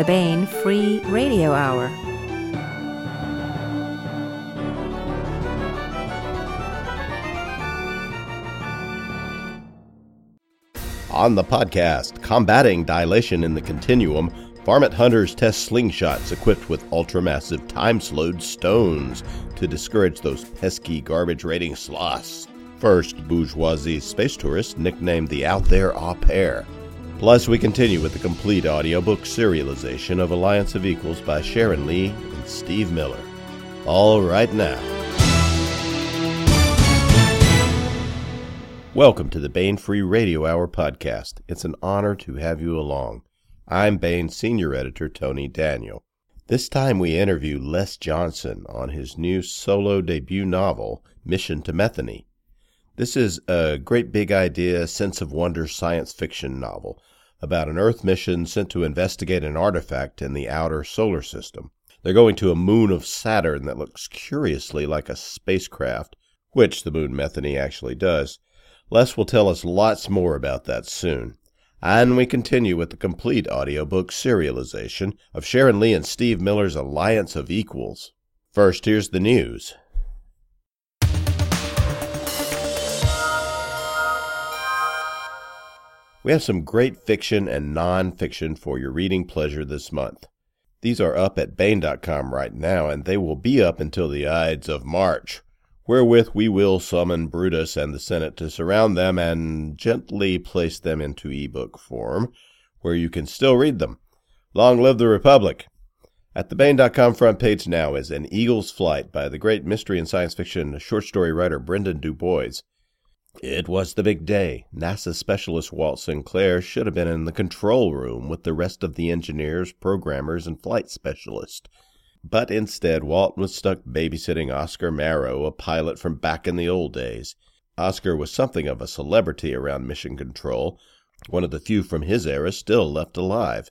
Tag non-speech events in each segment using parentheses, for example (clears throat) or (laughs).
the Baen Free Radio Hour. On the podcast, combating dilation in the continuum, varmint hunters test slingshots equipped with ultramassive time-slowed stones to discourage those pesky garbage rating sloths. First, bourgeoisie space tourist nicknamed the Out There Au Pair. Plus, we continue with the complete audiobook serialization of Alliance of Equals by Sharon Lee and Steve Miller. All right now. Welcome to the Baen Free Radio Hour podcast. It's an honor to have you along. I'm Baen Senior Editor Tony Daniel. This time we interview Les Johnson on his new solo debut novel, Mission to Methone. This is a great big idea, sense of wonder science fiction novel about an Earth mission sent to investigate an artifact in the outer solar system. They're going to a moon of Saturn that looks curiously like a spacecraft, which the moon Methone actually does. Les will tell us lots more about that soon. And we continue with the complete audiobook serialization of Sharon Lee and Steve Miller's Alliance of Equals. First, here's the news. We have some great fiction and nonfiction for your reading pleasure this month. These are up at Baen.com right now, and they will be up until the Ides of March, wherewith we will summon Brutus and the Senate to surround them and gently place them into ebook form, where you can still read them. Long live the Republic! At the Baen.com front page now is An Eagle's Flight by the great mystery and science fiction short story writer Brendan Du Bois. It was the big day. NASA specialist Walt Sinclair should have been in the control room with the rest of the engineers, programmers, and flight specialists. But instead, Walt was stuck babysitting Oscar Marrow, a pilot from back in the old days. Oscar was something of a celebrity around Mission Control, one of the few from his era still left alive.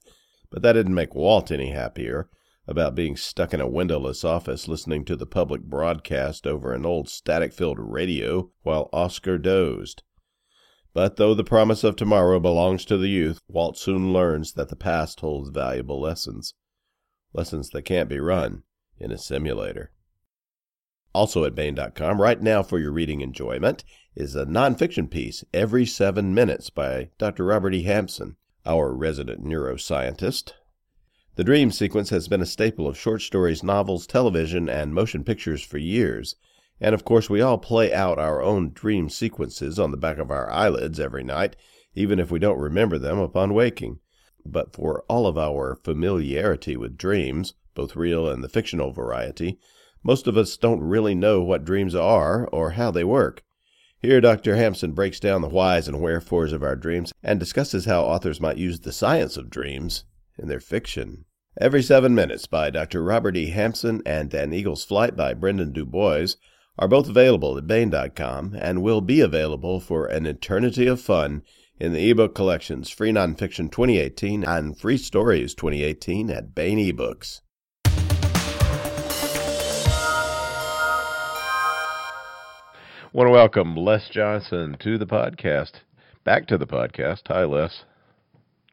But that didn't make Walt any happier about being stuck in a windowless office listening to the public broadcast over an old static filled radio while Oscar dozed. But though the promise of tomorrow belongs to the youth, Walt soon learns that the past holds valuable lessons. Lessons that can't be run in a simulator. Also at Baen.com, right now for your reading enjoyment, is a nonfiction piece, Every Seven Minutes, by Dr. Robert E. Hampson, our resident neuroscientist. The dream sequence has been a staple of short stories, novels, television, and motion pictures for years. And of course, we all play out our own dream sequences on the back of our eyelids every night, even if we don't remember them upon waking. But for all of our familiarity with dreams, both real and the fictional variety, most of us don't really know what dreams are or how they work. Here, Dr. Hampson breaks down the whys and wherefores of our dreams and discusses how authors might use the science of dreams in their fiction. Every Seven Minutes by Dr. Robert E. Hampson and An Eagle's Flight by Brendan Du Bois are both available at Baen.com and will be available for an eternity of fun in the ebook collections Free Nonfiction 2018 and Free Stories 2018 at Baen eBooks. Want to welcome Les Johnson to the podcast. Back to the podcast. Hi, Les.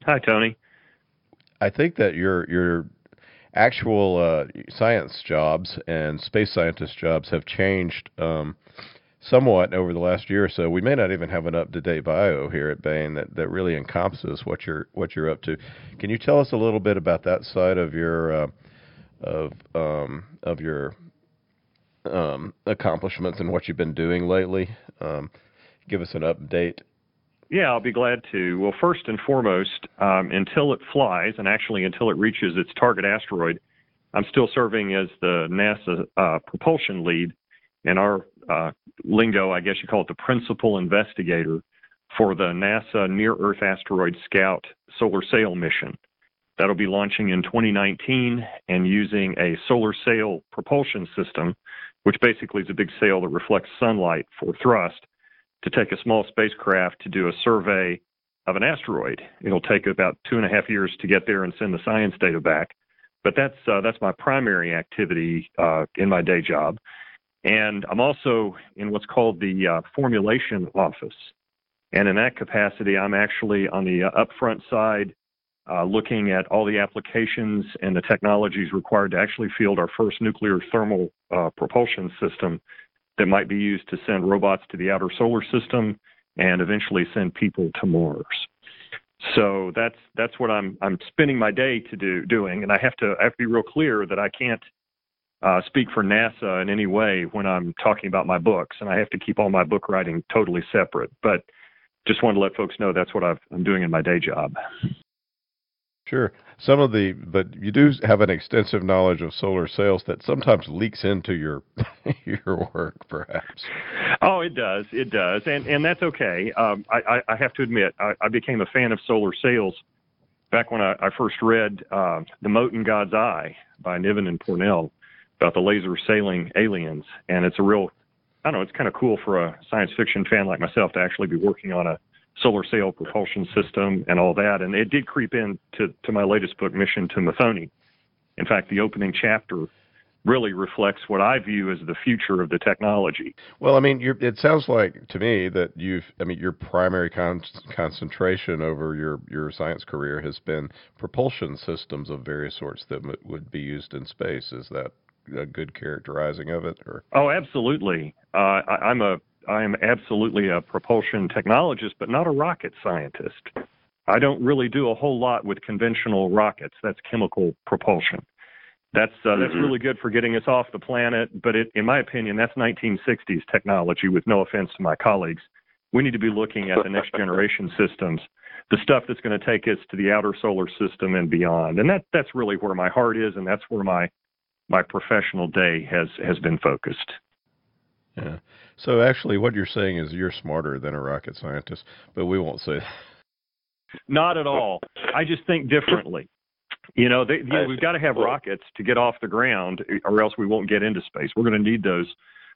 Hi, Tony. I think that your your actual uh, science jobs and space scientist jobs have changed um, somewhat over the last year or so. We may not even have an up to date bio here at Baen that, that really encompasses what you're what you're up to. Can you tell us a little bit about that side of your uh, of um, of your um, accomplishments and what you've been doing lately? Um, give us an update yeah, I'll be glad to. Well, first and foremost, um, until it flies, and actually until it reaches its target asteroid, I'm still serving as the NASA uh, propulsion lead. In our uh, lingo, I guess you call it the principal investigator for the NASA Near Earth Asteroid Scout solar sail mission. That'll be launching in 2019 and using a solar sail propulsion system, which basically is a big sail that reflects sunlight for thrust to take a small spacecraft to do a survey of an asteroid. It'll take about two and a half years to get there and send the science data back. But that's uh, that's my primary activity uh, in my day job, and I'm also in what's called the uh, formulation office. And in that capacity, I'm actually on the uh, upfront side uh, looking at all the applications and the technologies required to actually field our first nuclear thermal uh, propulsion system that might be used to send robots to the outer solar system and eventually send people to Mars. So that's that's what I'm I'm spending my day to do doing, and I have to I have to be real clear that I can't uh, speak for NASA in any way when I'm talking about my books, and I have to keep all my book writing totally separate. But just wanted to let folks know that's what i am doing in my day job. Sure. Some of the, but you do have an extensive knowledge of solar sails that sometimes leaks into your (laughs) your work, perhaps. Oh, it does. It does, and and that's okay. Um, I, I have to admit, I, I became a fan of solar sails back when I, I first read uh, "The Mote in God's Eye" by Niven and Pournelle about the laser sailing aliens, and it's a real, I don't know, it's kind of cool for a science fiction fan like myself to actually be working on a solar sail propulsion system and all that. And it did creep in to, to my latest book, Mission to Methone. In fact, the opening chapter really reflects what I view as the future of the technology. Well, I mean, it sounds like to me that you've, I mean, your primary con- concentration over your, your science career has been propulsion systems of various sorts that m- would be used in space. Is that a good characterizing of it? Or oh, absolutely. Uh, I, I'm a I am absolutely a propulsion technologist, but not a rocket scientist. I don't really do a whole lot with conventional rockets. That's chemical propulsion. That's uh, mm-hmm. that's really good for getting us off the planet, but it, in my opinion, that's 1960s technology. With no offense to my colleagues, we need to be looking at the next (laughs) generation systems, the stuff that's going to take us to the outer solar system and beyond. And that that's really where my heart is, and that's where my my professional day has has been focused. Yeah. So actually, what you're saying is you're smarter than a rocket scientist, but we won't say. Not at all. I just think differently. You know, they, you know we've got to have rockets to get off the ground, eh, or else we won't get into space. We're going to need those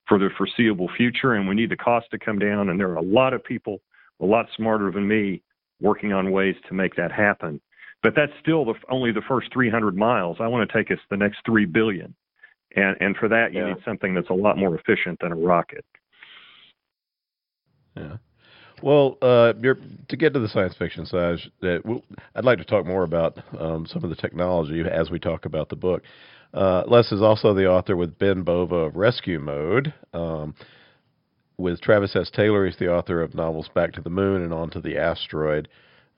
for the foreseeable future, and we need the cost to come down. And there are a lot of people, a lot smarter than me, working on ways to make that happen. But that's still the, only the first 300 miles. I want to take us the next three billion, and and for that you yeah. need something that's a lot more efficient than a rocket. Yeah. Well, uh, to get to the science fiction side, uh, I'd like to talk more about um, some of the technology as we talk about the book. Uh, Les is also the author with Ben Bova of Rescue Mode. Um, with Travis S. Taylor, he's the author of novels Back to the Moon and On to the Asteroid.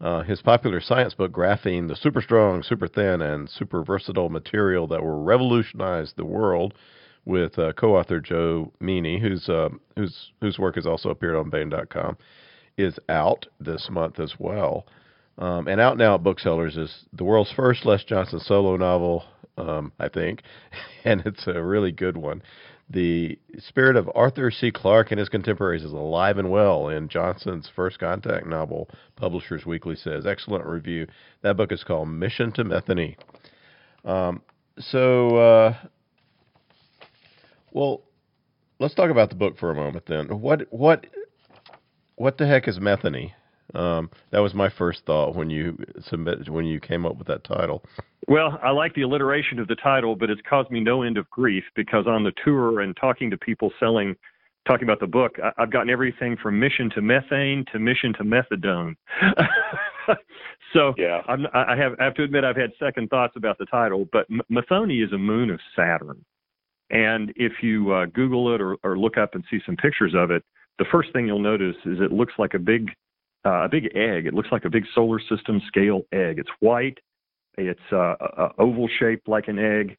Uh, his popular science book, Graphene, the super strong, super thin, and super versatile material that will revolutionize the world, with uh, co-author Joe Meany, whose uh, whose whose work has also appeared on Baen.com, is out this month as well. Um, and out now at booksellers is the world's first Les Johnson solo novel, um, I think, (laughs) and it's a really good one. The spirit of Arthur C. Clarke and his contemporaries is alive and well in Johnson's first contact novel, Publishers Weekly says. Excellent review. That book is called Mission to Methone. Um, so, uh, well, let's talk about the book for a moment then. What what what the heck is Methone? Um, that was my first thought when you submitted when you came up with that title. Well, I like the alliteration of the title, but it's caused me no end of grief because on the tour and talking to people selling, talking about the book, I, have gotten everything from mission to methane to mission to methadone. (laughs) so yeah. I'm, I have I have to admit I've had second thoughts about the title, but M- Methone is a moon of Saturn, and if you uh, Google it or, or look up and see some pictures of it, the first thing you'll notice is it looks like a big uh, a big egg. It looks like a big solar system scale egg. It's white. It's uh, oval shaped like an egg,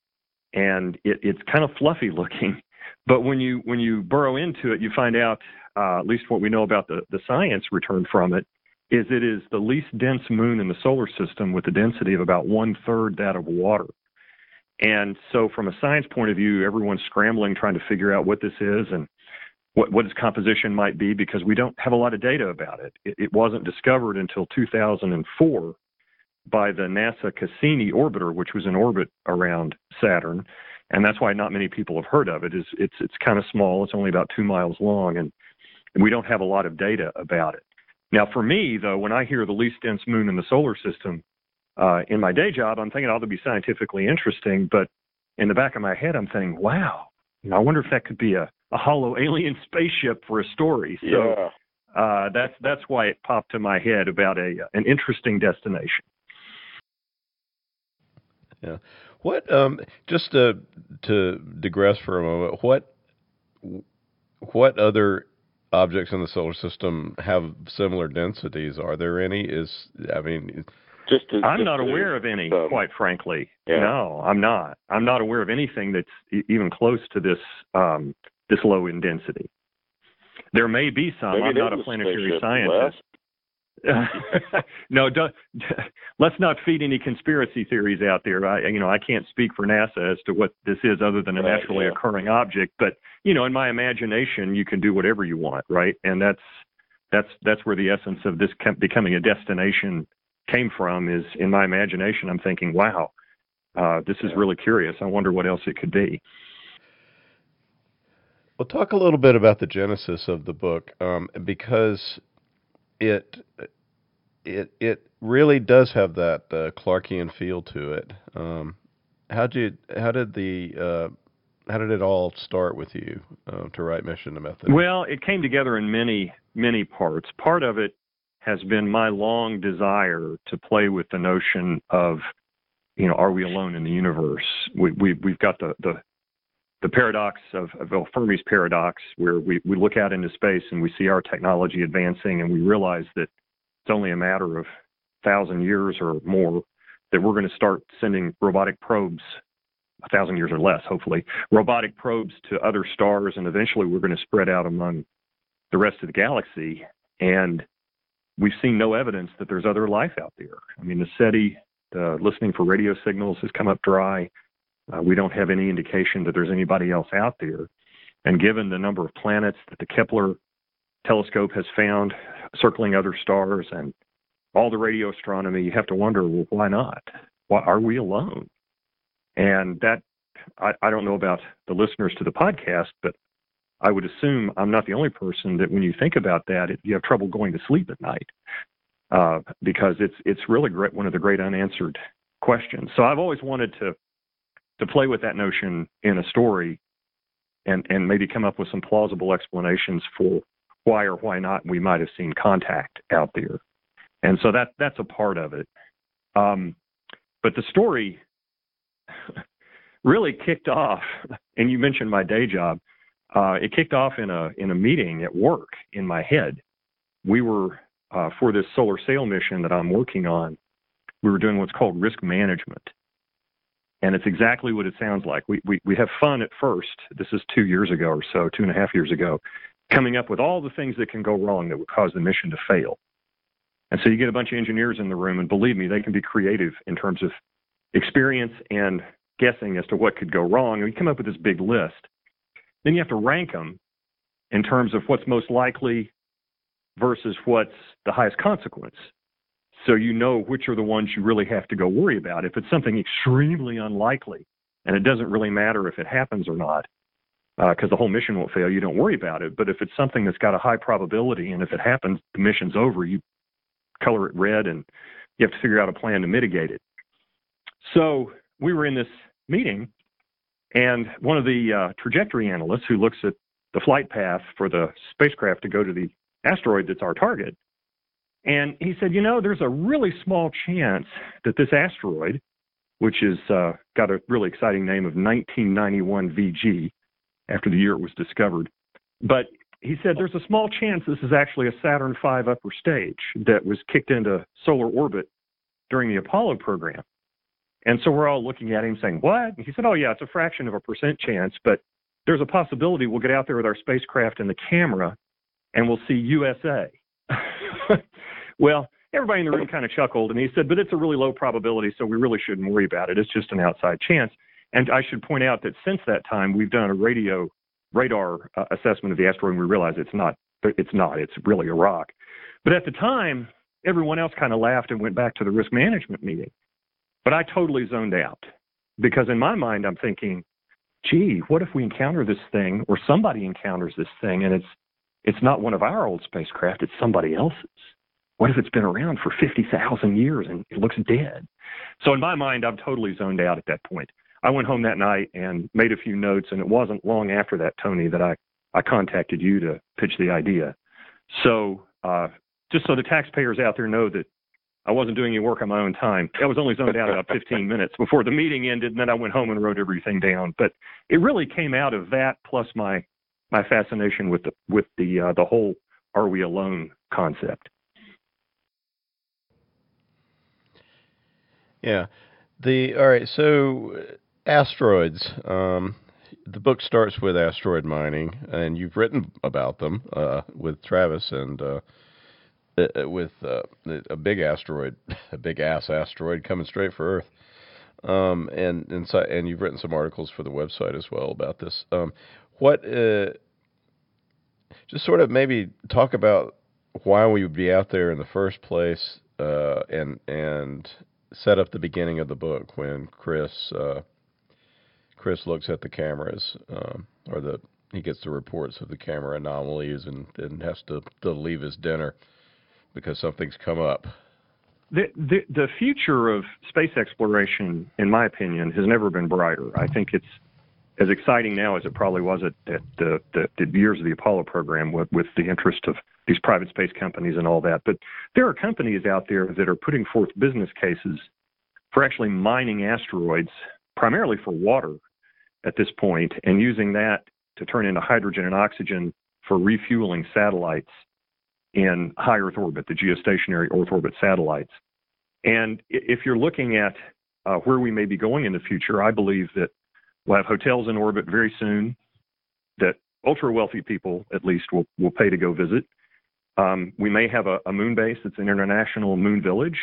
and it, it's kind of fluffy looking. (laughs) But when you when you burrow into it, you find out uh, at least what we know about the the science returned from it is it is the least dense moon in the solar system with a density of about one third that of water. And so, from a science point of view, everyone's scrambling trying to figure out what this is and what, what its composition might be because we don't have a lot of data about it. It, it wasn't discovered until 2004 by the NASA Cassini orbiter, which was in orbit around Saturn, and that's why not many people have heard of it. Is it's it's kind of small. It's only about two miles long, and, and we don't have a lot of data about it. Now, for me, though, when I hear the least dense moon in the solar system, uh, in my day job, I'm thinking, oh, that'll be scientifically interesting. But in the back of my head, I'm thinking, wow, I wonder if that could be a, a hollow alien spaceship for a story. So yeah. uh, that's that's why it popped to my head about a an interesting destination. Yeah. What um just to to digress for a moment, what what other objects in the solar system have similar densities? Are there any? Is I mean just to, I'm just not to, aware of any, um, quite frankly. Yeah. No, I'm not. I'm not aware of anything that's even close to this um, this low in density. There may be some. Maybe I'm not a planetary scientist. (laughs) no, don't, (laughs) let's not feed any conspiracy theories out there. I, you know, I can't speak for NASA as to what this is other than a right, naturally yeah. occurring object. But you know, in my imagination, you can do whatever you want, right? And that's that's that's where the essence of this becoming a destination came from. Is in my imagination, I'm thinking, wow, uh, this is really curious. I wonder what else it could be. Well, talk a little bit about the genesis of the book, um, because it it it really does have that uh, Clarkian feel to it. Um, how did how did the uh, how did it all start with you uh, to write Mission to Methone? Well, it came together in many many parts. Part of it has been my long desire to play with the notion of, you know, are we alone in the universe? We, we we've got the the the paradox of, of Fermi's paradox, where we, we look out into space and we see our technology advancing, and we realize that it's only a matter of thousand years or more that we're going to start sending robotic probes, a thousand years or less, hopefully, robotic probes to other stars, and eventually we're going to spread out among the rest of the galaxy. And we've seen no evidence that there's other life out there. I mean, the SETI, the listening for radio signals, has come up dry. Uh, we don't have any indication that there's anybody else out there. And given the number of planets that the Kepler telescope has found circling other stars and all the radio astronomy, you have to wonder, well, why not? Why are we alone? And that, I, I don't know about the listeners to the podcast, but I would assume I'm not the only person that when you think about that, it, you have trouble going to sleep at night uh, because it's it's really great, one of the great unanswered questions. So I've always wanted to to play with that notion in a story and, and maybe come up with some plausible explanations for why or why not we might have seen contact out there. And so that that's a part of it. Um, but the story (laughs) really kicked off, and you mentioned my day job. Uh, it kicked off in a in a meeting at work in my head. We were uh, for this solar sail mission that I'm working on. We were doing what's called risk management, and it's exactly what it sounds like. We, we, we have fun at first. This is two years ago or so, two and a half years ago, coming up with all the things that can go wrong that would cause the mission to fail. And so you get a bunch of engineers in the room, and believe me, they can be creative in terms of experience and guessing as to what could go wrong. And we come up with this big list. Then you have to rank them in terms of what's most likely versus what's the highest consequence so you know which are the ones you really have to go worry about. If it's something extremely unlikely, and it doesn't really matter if it happens or not, because uh, the whole mission won't fail, you don't worry about it. But if it's something that's got a high probability, and if it happens, the mission's over, you color it red, and you have to figure out a plan to mitigate it. So we were in this meeting, and one of the uh, trajectory analysts who looks at the flight path for the spacecraft to go to the asteroid that's our target and he said, you know, there's a really small chance that this asteroid, which has uh, got a really exciting name of 1991 VG after the year it was discovered, but he said there's a small chance this is actually a Saturn V upper stage that was kicked into solar orbit during the Apollo program. And so we're all looking at him saying, What? And He said, Oh, yeah, it's a fraction of a percent chance, but there's a possibility we'll get out there with our spacecraft and the camera and we'll see USA. (laughs) Well, everybody in the room kind of chuckled, and he said, "But it's a really low probability, so we really shouldn't worry about it. It's just an outside chance." And I should point out that since that time, we've done a radio radar uh, assessment of the asteroid, and we realize it's not. It's not. It's really a rock. But at the time, everyone else kind of laughed and went back to the risk management meeting. But I totally zoned out because in my mind, I'm thinking, "Gee, what if we encounter this thing, or somebody encounters this thing, and it's it's not one of our old spacecraft; it's somebody else's." What if it's been around for 50,000 years and it looks dead? So in my mind, I'm totally zoned out at that point. I went home that night and made a few notes, and it wasn't long after that, Tony, that I, I contacted you to pitch the idea. So uh, just so the taxpayers out there know that I wasn't doing any work on my own time. I was only zoned out about 15 minutes before the meeting ended, and then I went home and wrote everything down. But it really came out of that, plus my my fascination with the with the uh, the whole "Are we alone?" concept. Yeah. The all right. So asteroids. Um, the book starts with asteroid mining, and you've written about them uh, with Travis and uh, uh, uh with uh, a big asteroid, (laughs) a big ass asteroid coming straight for Earth. Um, and and, so, and you've written some articles for the website as well about this. Um, what uh, just sort of maybe talk about why we would be out there in the first place, and and set up the beginning of the book when Chris Chris looks at the cameras, um, or the he gets the reports of the camera anomalies and, and has to, to leave his dinner because something's come up. The, the, the future of space exploration, in my opinion, has never been brighter. I think it's as exciting now as it probably was at, at the, the, the years of the Apollo program with, with the interest of these private space companies and all that. But there are companies out there that are putting forth business cases for actually mining asteroids, primarily for water, at this point and using that to turn into hydrogen and oxygen for refueling satellites in high Earth orbit, the geostationary Earth orbit satellites. And if you're looking at uh, where we may be going in the future, I believe that we'll have hotels in orbit very soon that ultra wealthy people, at least, will, will pay to go visit. Um, we may have a, a moon base that's an international moon village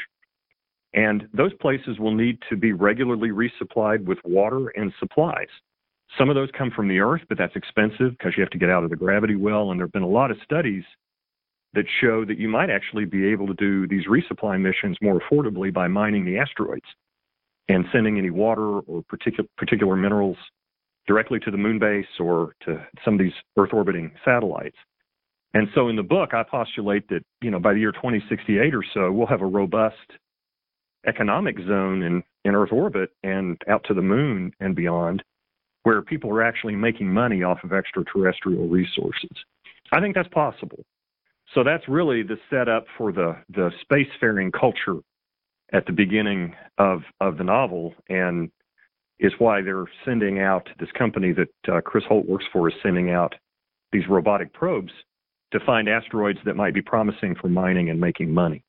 and those places will need to be regularly resupplied with water and supplies. Some of those come from the earth, but that's expensive because you have to get out of the gravity well. And there have been a lot of studies that show that you might actually be able to do these resupply missions more affordably by mining the asteroids and sending any water or particular, particular minerals directly to the moon base or to some of these Earth orbiting satellites. And so in the book, I postulate that, you know, by the year 2068 or so, we'll have a robust economic zone in, in Earth orbit and out to the moon and beyond where people are actually making money off of extraterrestrial resources. I think that's possible. So that's really the setup for the, the spacefaring culture at the beginning of, of the novel and is why they're sending out this company that uh, Chris Holt works for is sending out these robotic probes to find asteroids that might be promising for mining and making money.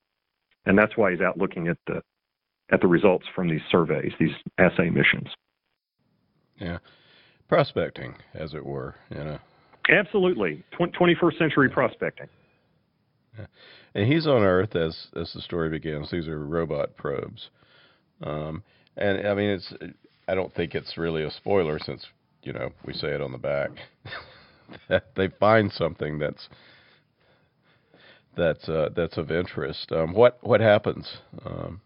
And that's why he's out looking at the at the results from these surveys, these assay missions. Yeah, prospecting, as it were, you know. Absolutely, twenty first century yeah. prospecting. Yeah. And he's on Earth as as the story begins. These are robot probes, um, and I mean it's. I don't think it's really a spoiler since you know we say it on the back that (laughs) they find something that's that's uh, that's of interest. Um, what what happens? Um,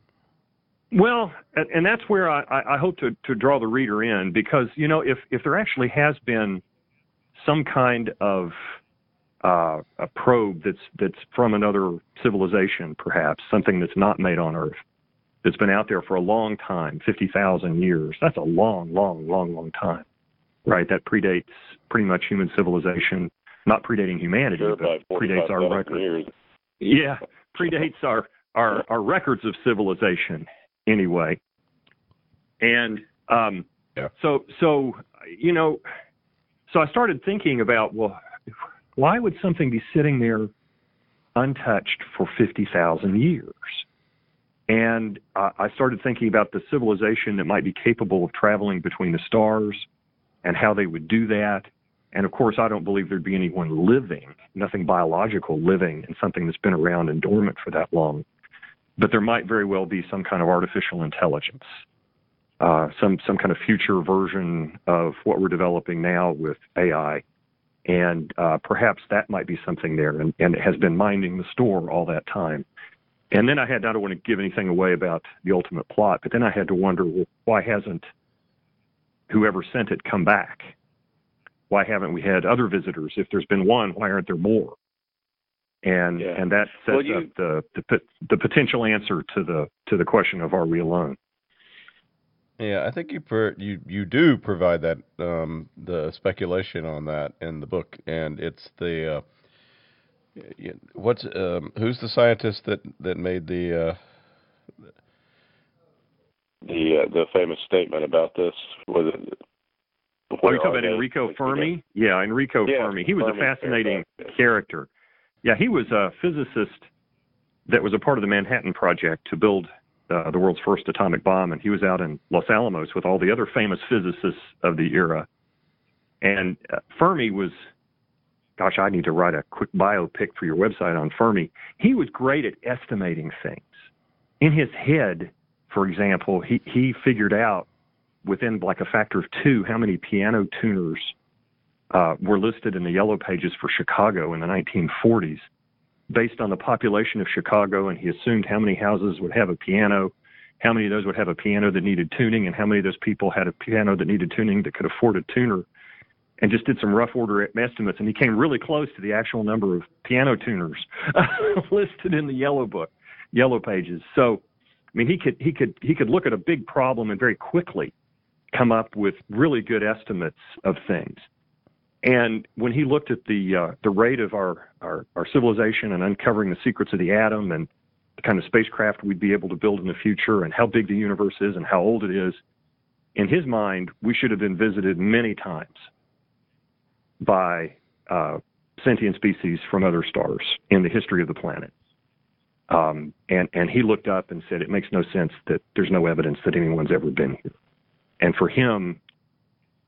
well, and that's where I, I hope to, to draw the reader in because, you know, if, if there actually has been some kind of uh, a probe that's, that's from another civilization, perhaps, something that's not made on Earth, that's been out there for a long time 50,000 years, that's a long, long, long, long time, right? That predates pretty much human civilization, not predating humanity, sure, but predates our record. Years. Yeah, predates our, our, our records of civilization anyway. And um, yeah. so, so you know, so I started thinking about well, why would something be sitting there untouched for fifty thousand years? And uh, I started thinking about the civilization that might be capable of traveling between the stars and how they would do that. And of course, I don't believe there'd be anyone living, nothing biological living in something that's been around and dormant for that long but there might very well be some kind of artificial intelligence, uh, some some kind of future version of what we're developing now with AI, and uh, perhaps that might be something there, and, and it has been minding the store all that time. And then I had I don't want to give anything away about the ultimate plot, but then I had to wonder well, why hasn't whoever sent it come back? Why haven't we had other visitors? If there's been one, why aren't there more? and yeah. and that sets well, you, up the, the the potential answer to the to the question of are we alone. Yeah, I think you per, you you do provide that um, the speculation on that in the book, and it's the uh, what's um, who's the scientist that that made the uh, The uh, the famous statement about this was it. Oh, you talking about Enrico Fermi? Yeah, Enrico yeah, Fermi. He was Fermi, a fascinating character. Yeah, he was a physicist that was a part of the Manhattan Project to build uh, the world's first atomic bomb, and he was out in Los Alamos with all the other famous physicists of the era. And uh, Fermi was, gosh, I need to write a quick biopic for your website on Fermi. He was great at estimating things. In his head, for example, he, he figured out within like a factor of two how many piano tuners uh, were listed in the yellow pages for Chicago in the 1940s based on the population of Chicago, and he assumed how many houses would have a piano, how many of those would have a piano that needed tuning, and how many of those people had a piano that needed tuning that could afford a tuner, and just did some rough order estimates, and he came really close to the actual number of piano tuners (laughs) listed in the yellow book, yellow pages. So, I mean, he could he could he could look at a big problem and very quickly come up with really good estimates of things. And when he looked at the uh, the rate of our, our, our civilization and uncovering the secrets of the atom and the kind of spacecraft we'd be able to build in the future and how big the universe is and how old it is, in his mind, we should have been visited many times by uh, sentient species from other stars in the history of the planet. Um, and and he looked up and said, "It makes no sense that there's no evidence that anyone's ever been here." And for him,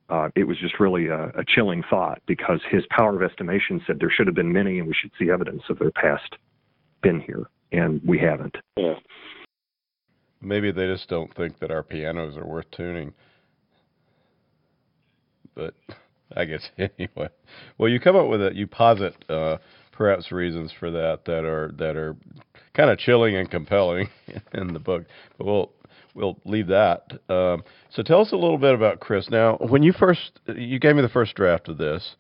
uh, it was just really a, a, chilling thought because his power of estimation said there should have been many and we should see evidence of their past been here, and we haven't. Yeah. Maybe they just don't think that our pianos are worth tuning. But I guess (laughs) anyway. Well, you come up with it. You posit uh, perhaps reasons for that that are that are kind of chilling and compelling (laughs) in the book. But we'll we'll leave that. Um, so tell us a little bit about Chris. Now, when you first you gave me the first draft of this,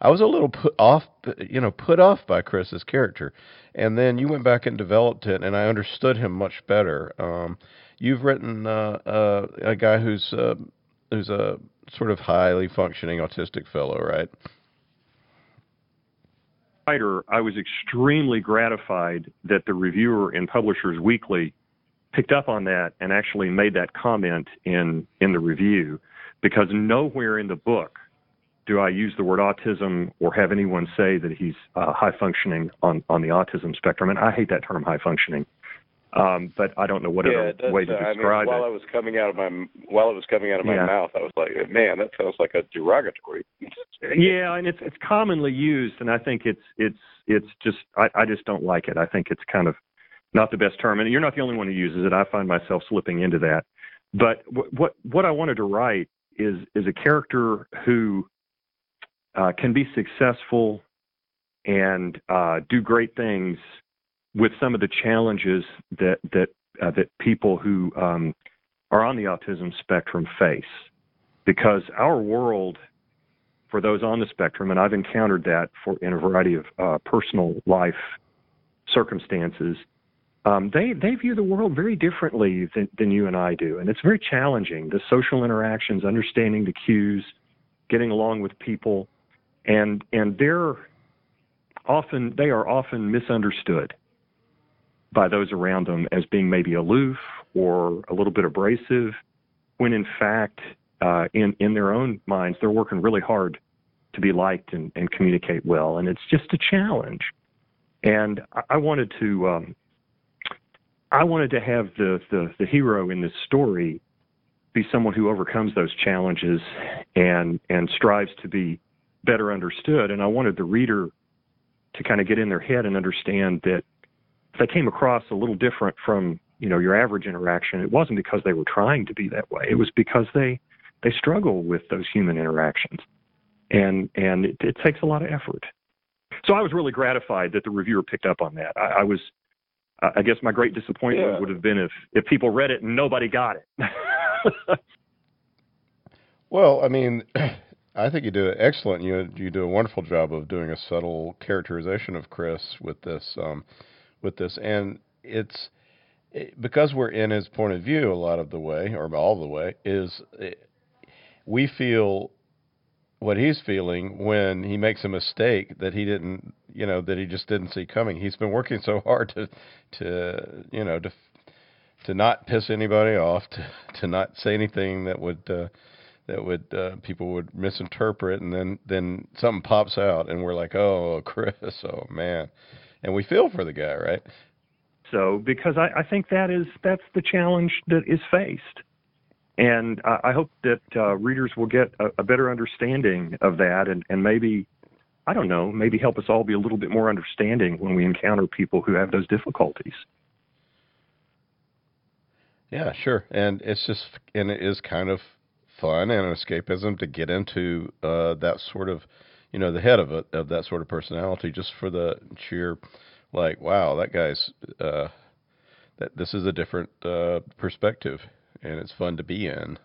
I was a little put off, you know, put off by Chris's character, and then you went back and developed it, and I understood him much better. Um, you've written uh, uh, a guy who's uh, who's a sort of highly functioning autistic fellow, right? Writer, I was extremely gratified that the reviewer in Publishers Weekly picked up on that and actually made that comment in in the review because nowhere in the book do I use the word autism or have anyone say that he's uh, high functioning on on the autism spectrum and I hate that term high functioning um, but I don't know what yeah, other way to describe I mean, while it. I was coming out of my while it was coming out of my yeah. mouth, I was like, "Man, that sounds like a derogatory." yeah, and it's it's commonly used, and I think it's it's it's just I, I just don't like it. I think it's kind of not the best term, and you're not the only one who uses it. I find myself slipping into that. But what what, what I wanted to write is is a character who uh, can be successful and uh, do great things with some of the challenges that that uh, that people who um, are on the autism spectrum face, because our world, for those on the spectrum, and I've encountered that for in a variety of uh, personal life circumstances, um, they they view the world very differently than, than you and I do, and it's very challenging. The social interactions, understanding the cues, getting along with people, and and they're often they are often misunderstood by those around them as being maybe aloof or a little bit abrasive, when in fact, uh, in in their own minds, they're working really hard to be liked and, and communicate well, and it's just a challenge. And I, I wanted to um, I wanted to have the, the the hero in this story be someone who overcomes those challenges and and strives to be better understood. And I wanted the reader to kind of get in their head and understand that if they came across a little different from you know your average interaction, it wasn't because they were trying to be that way. It was because they they struggle with those human interactions, and and it, it takes a lot of effort. So I was really gratified that the reviewer picked up on that. I, I was, I guess, my great disappointment Yeah. would have been if if people read it and nobody got it. (laughs) Well, I mean, (clears throat) I think you do excellent. You you do a wonderful job of doing a subtle characterization of Chris with this um, with this, and it's it, because we're in his point of view a lot of the way, or all the way, is eh, we feel what he's feeling when he makes a mistake that he didn't, you know, that he just didn't see coming. He's been working so hard to to you know to to not piss anybody off, to to not say anything that would uh, that would uh, people would misinterpret, and then then something pops out, and we're like, oh, (laughs) Chris, oh man, and we feel for the guy, right? So because I, I think that is that's the challenge that is faced, and I, I hope that uh, readers will get a, a better understanding of that, and and maybe. I don't know, maybe help us all be a little bit more understanding when we encounter people who have those difficulties. Yeah, sure. And it's just and it is kind of fun and an escapism to get into uh, that sort of, you know, the head of it of that sort of personality, just for the sheer, like, wow, that guy's, uh, that this is a different uh, perspective, and it's fun to be in,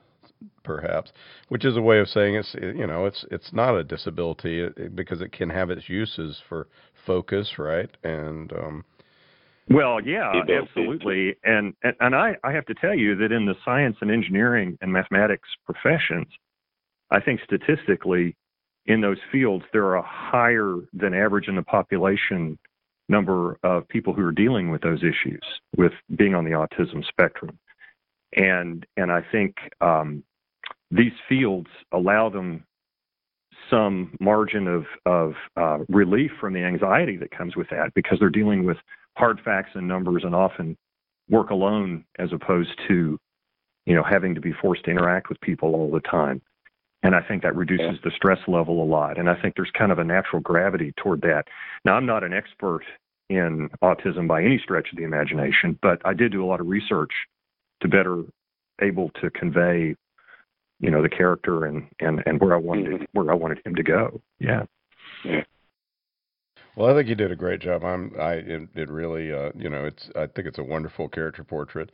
perhaps, which is a way of saying it's, you know, it's it's not a disability because it can have its uses for focus, right, and um, well, yeah, absolutely. And, and and I, I have to tell you that in the science and engineering and mathematics professions, I think statistically in those fields there are a higher than average in the population number of people who are dealing with those issues with being on the autism spectrum. And and I think um, these fields allow them some margin of of uh, relief from the anxiety that comes with that because they're dealing with hard facts and numbers and often work alone as opposed to you know having to be forced to interact with people all the time. And i think that reduces yeah. the stress level a lot. And i think there's kind of a natural gravity toward that. Now i'm not an expert in autism by any stretch of the imagination but i did do a lot of research to better able to convey you know the character and and and where i wanted mm-hmm. where i wanted him to go yeah yeah well, I think you did a great job. I'm, I, it, it really, uh, you know, it's, I think it's a wonderful character portrait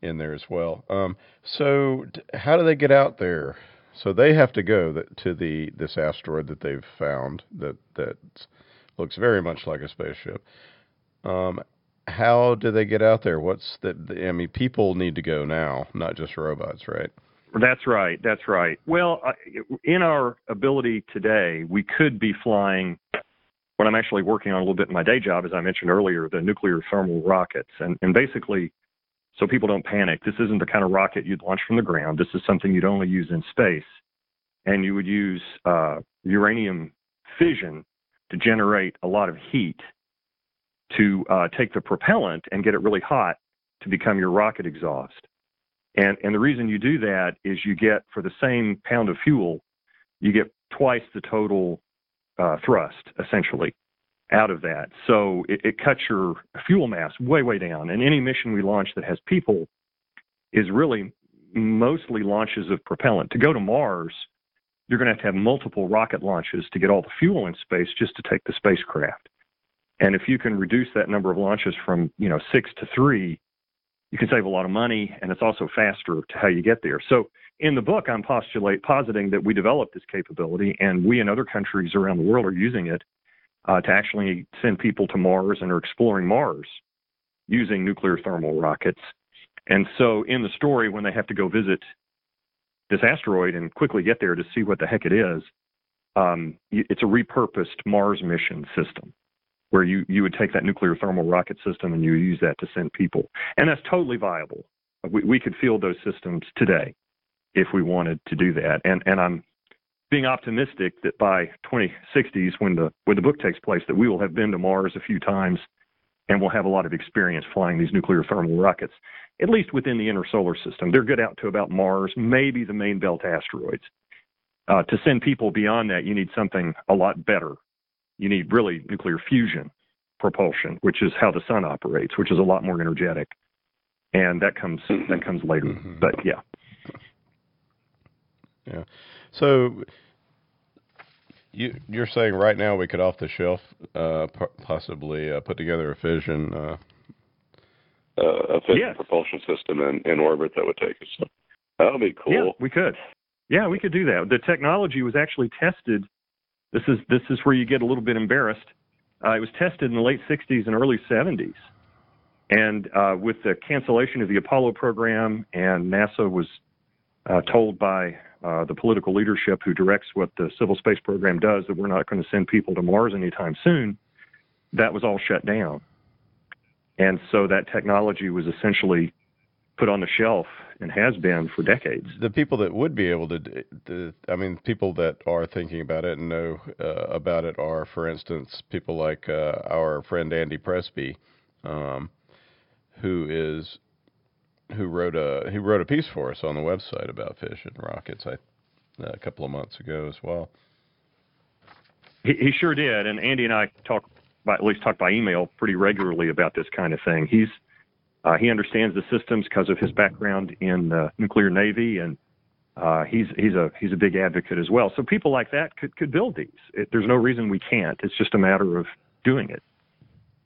in there as well. Um, so, t- how do they get out there? So they have to go that, to the this asteroid that they've found that that looks very much like a spaceship. Um, how do they get out there? What's the? I mean, people need to go now, not just robots, right? That's right. That's right. Well, in our ability today, we could be flying what I'm actually working on a little bit in my day job, as I mentioned earlier, the nuclear thermal rockets. And, and basically, so people don't panic, this isn't the kind of rocket you'd launch from the ground. This is something you'd only use in space. And you would use uh, uranium fission to generate a lot of heat to uh, take the propellant and get it really hot to become your rocket exhaust. And, and the reason you do that is you get, for the same pound of fuel, you get twice the total uh, thrust essentially out of that. So it, it cuts your fuel mass way, way down. And any mission we launch that has people is really mostly launches of propellant. To go to Mars, you're going to have to have multiple rocket launches to get all the fuel in space just to take the spacecraft. And if you can reduce that number of launches from, you know, six to three, you can save a lot of money and it's also faster to how you get there. So in the book, I'm postulate positing that we developed this capability, and we and other countries around the world are using it uh, to actually send people to Mars and are exploring Mars using nuclear thermal rockets. And so, in the story, when they have to go visit this asteroid and quickly get there to see what the heck it is, um, it's a repurposed Mars mission system where you, you would take that nuclear thermal rocket system and you use that to send people. And that's totally viable. We, we could field those systems today if we wanted to do that. And and I'm being optimistic that by 2060s, when the when the book takes place, that we will have been to Mars a few times, and we'll have a lot of experience flying these nuclear thermal rockets, at least within the inner solar system. They're good out to about Mars, maybe the main belt asteroids. Uh, to send people beyond that, you need something a lot better. You need really nuclear fusion propulsion, which is how the sun operates, which is a lot more energetic, and that comes that comes later. Mm-hmm. But yeah. Yeah. So you you're saying right now we could off the shelf uh, possibly uh, put together a fission uh, uh, a fission yes. propulsion system in, in orbit that would take us. That would be cool. Yeah, we could. Yeah, we could do that. The technology was actually tested. This is this is where you get a little bit embarrassed. Uh, it was tested in the late 60s and early 70s. And uh, with the cancellation of the Apollo program, and NASA was uh, told by uh, the political leadership who directs what the civil space program does that we're not going to send people to Mars anytime soon, that was all shut down. And so that technology was essentially put on the shelf and has been for decades. The people that would be able to, to I mean, people that are thinking about it and know uh, about it are, for instance, people like uh, our friend Andy Presby, um, who is who wrote a he wrote a piece for us on the website about fission rockets I, a couple of months ago as well. He, he sure did, and Andy and I talk by, at least talk by email pretty regularly about this kind of thing. He's uh, he understands the systems because of his background in the nuclear navy, and uh, he's he's a he's a big advocate as well. So people like that could could build these. It, there's no reason we can't. It's just a matter of doing it.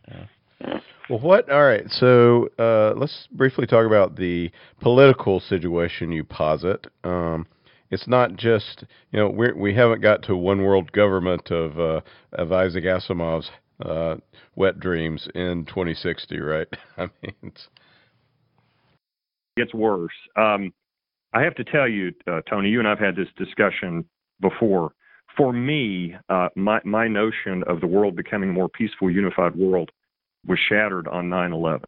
Yeah. Well, what? All right. So uh, let's briefly talk about the political situation you posit. Um, it's not just you know we we haven't got to one world government of uh, of Isaac Asimov's uh, wet dreams in 2060, right? (laughs) I mean, it's gets worse. Um, I have to tell you, uh, Tony, you and I've had this discussion before. For me, uh, my my notion of the world becoming a more peaceful, unified world was shattered on 9/11,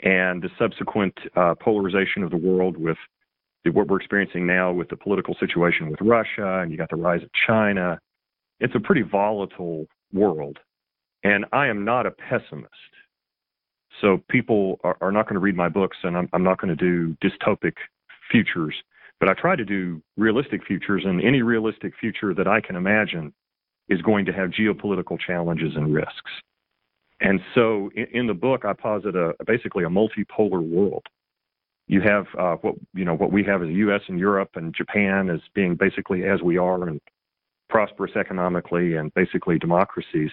and the subsequent uh, polarization of the world with what we're experiencing now with the political situation with Russia, and you got the rise of China. It's a pretty volatile world. And I am not a pessimist. So people are, are not going to read my books, and I'm, I'm not going to do dystopic futures. But I try to do realistic futures, and any realistic future that I can imagine is going to have geopolitical challenges and risks. And so in, in the book, I posit a, basically a multipolar world. You have uh, what you know what we have as the U.S. and Europe and Japan as being basically as we are and prosperous economically and basically democracies.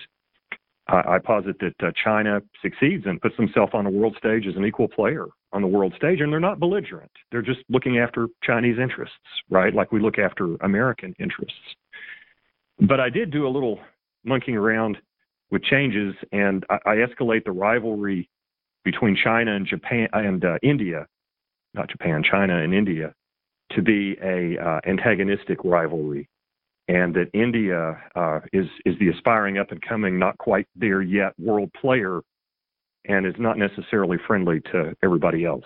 I, I posit that uh, China succeeds and puts themselves on the world stage as an equal player on the world stage, and they're not belligerent. They're just looking after Chinese interests, right? Like we look after American interests. But I did do a little monkeying around with changes, and I, I escalate the rivalry between China and Japan and uh, India, not Japan, China and India, to be a uh, antagonistic rivalry and that India uh, is is the aspiring up and coming, not quite there yet world player, and is not necessarily friendly to everybody else,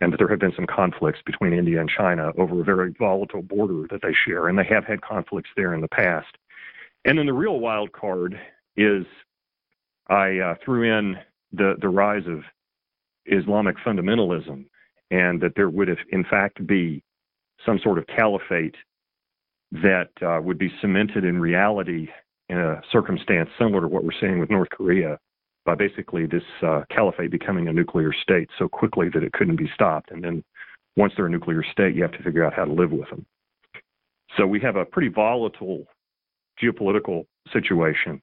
and that there have been some conflicts between India and China over a very volatile border that they share, and they have had conflicts there in the past. And then the real wild card is I uh, threw in the the rise of Islamic fundamentalism, and that there would have in fact be some sort of caliphate that uh, would be cemented in reality in a circumstance similar to what we're seeing with North Korea by basically this uh, caliphate becoming a nuclear state so quickly that it couldn't be stopped. And then once they're a nuclear state, you have to figure out how to live with them. So we have a pretty volatile geopolitical situation.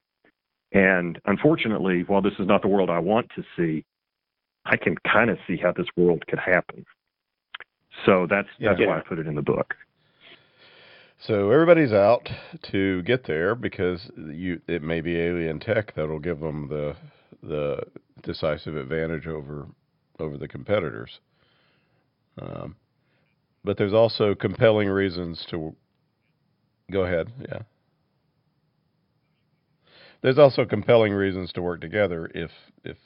And unfortunately, while this is not the world I want to see, I can kind of see how this world could happen. So that's that's yeah. why I put it in the book. So everybody's out to get there because you it may be alien tech that'll give them the the decisive advantage over over the competitors. Um, but there's also compelling reasons to go ahead. Yeah. There's also compelling reasons to work together if if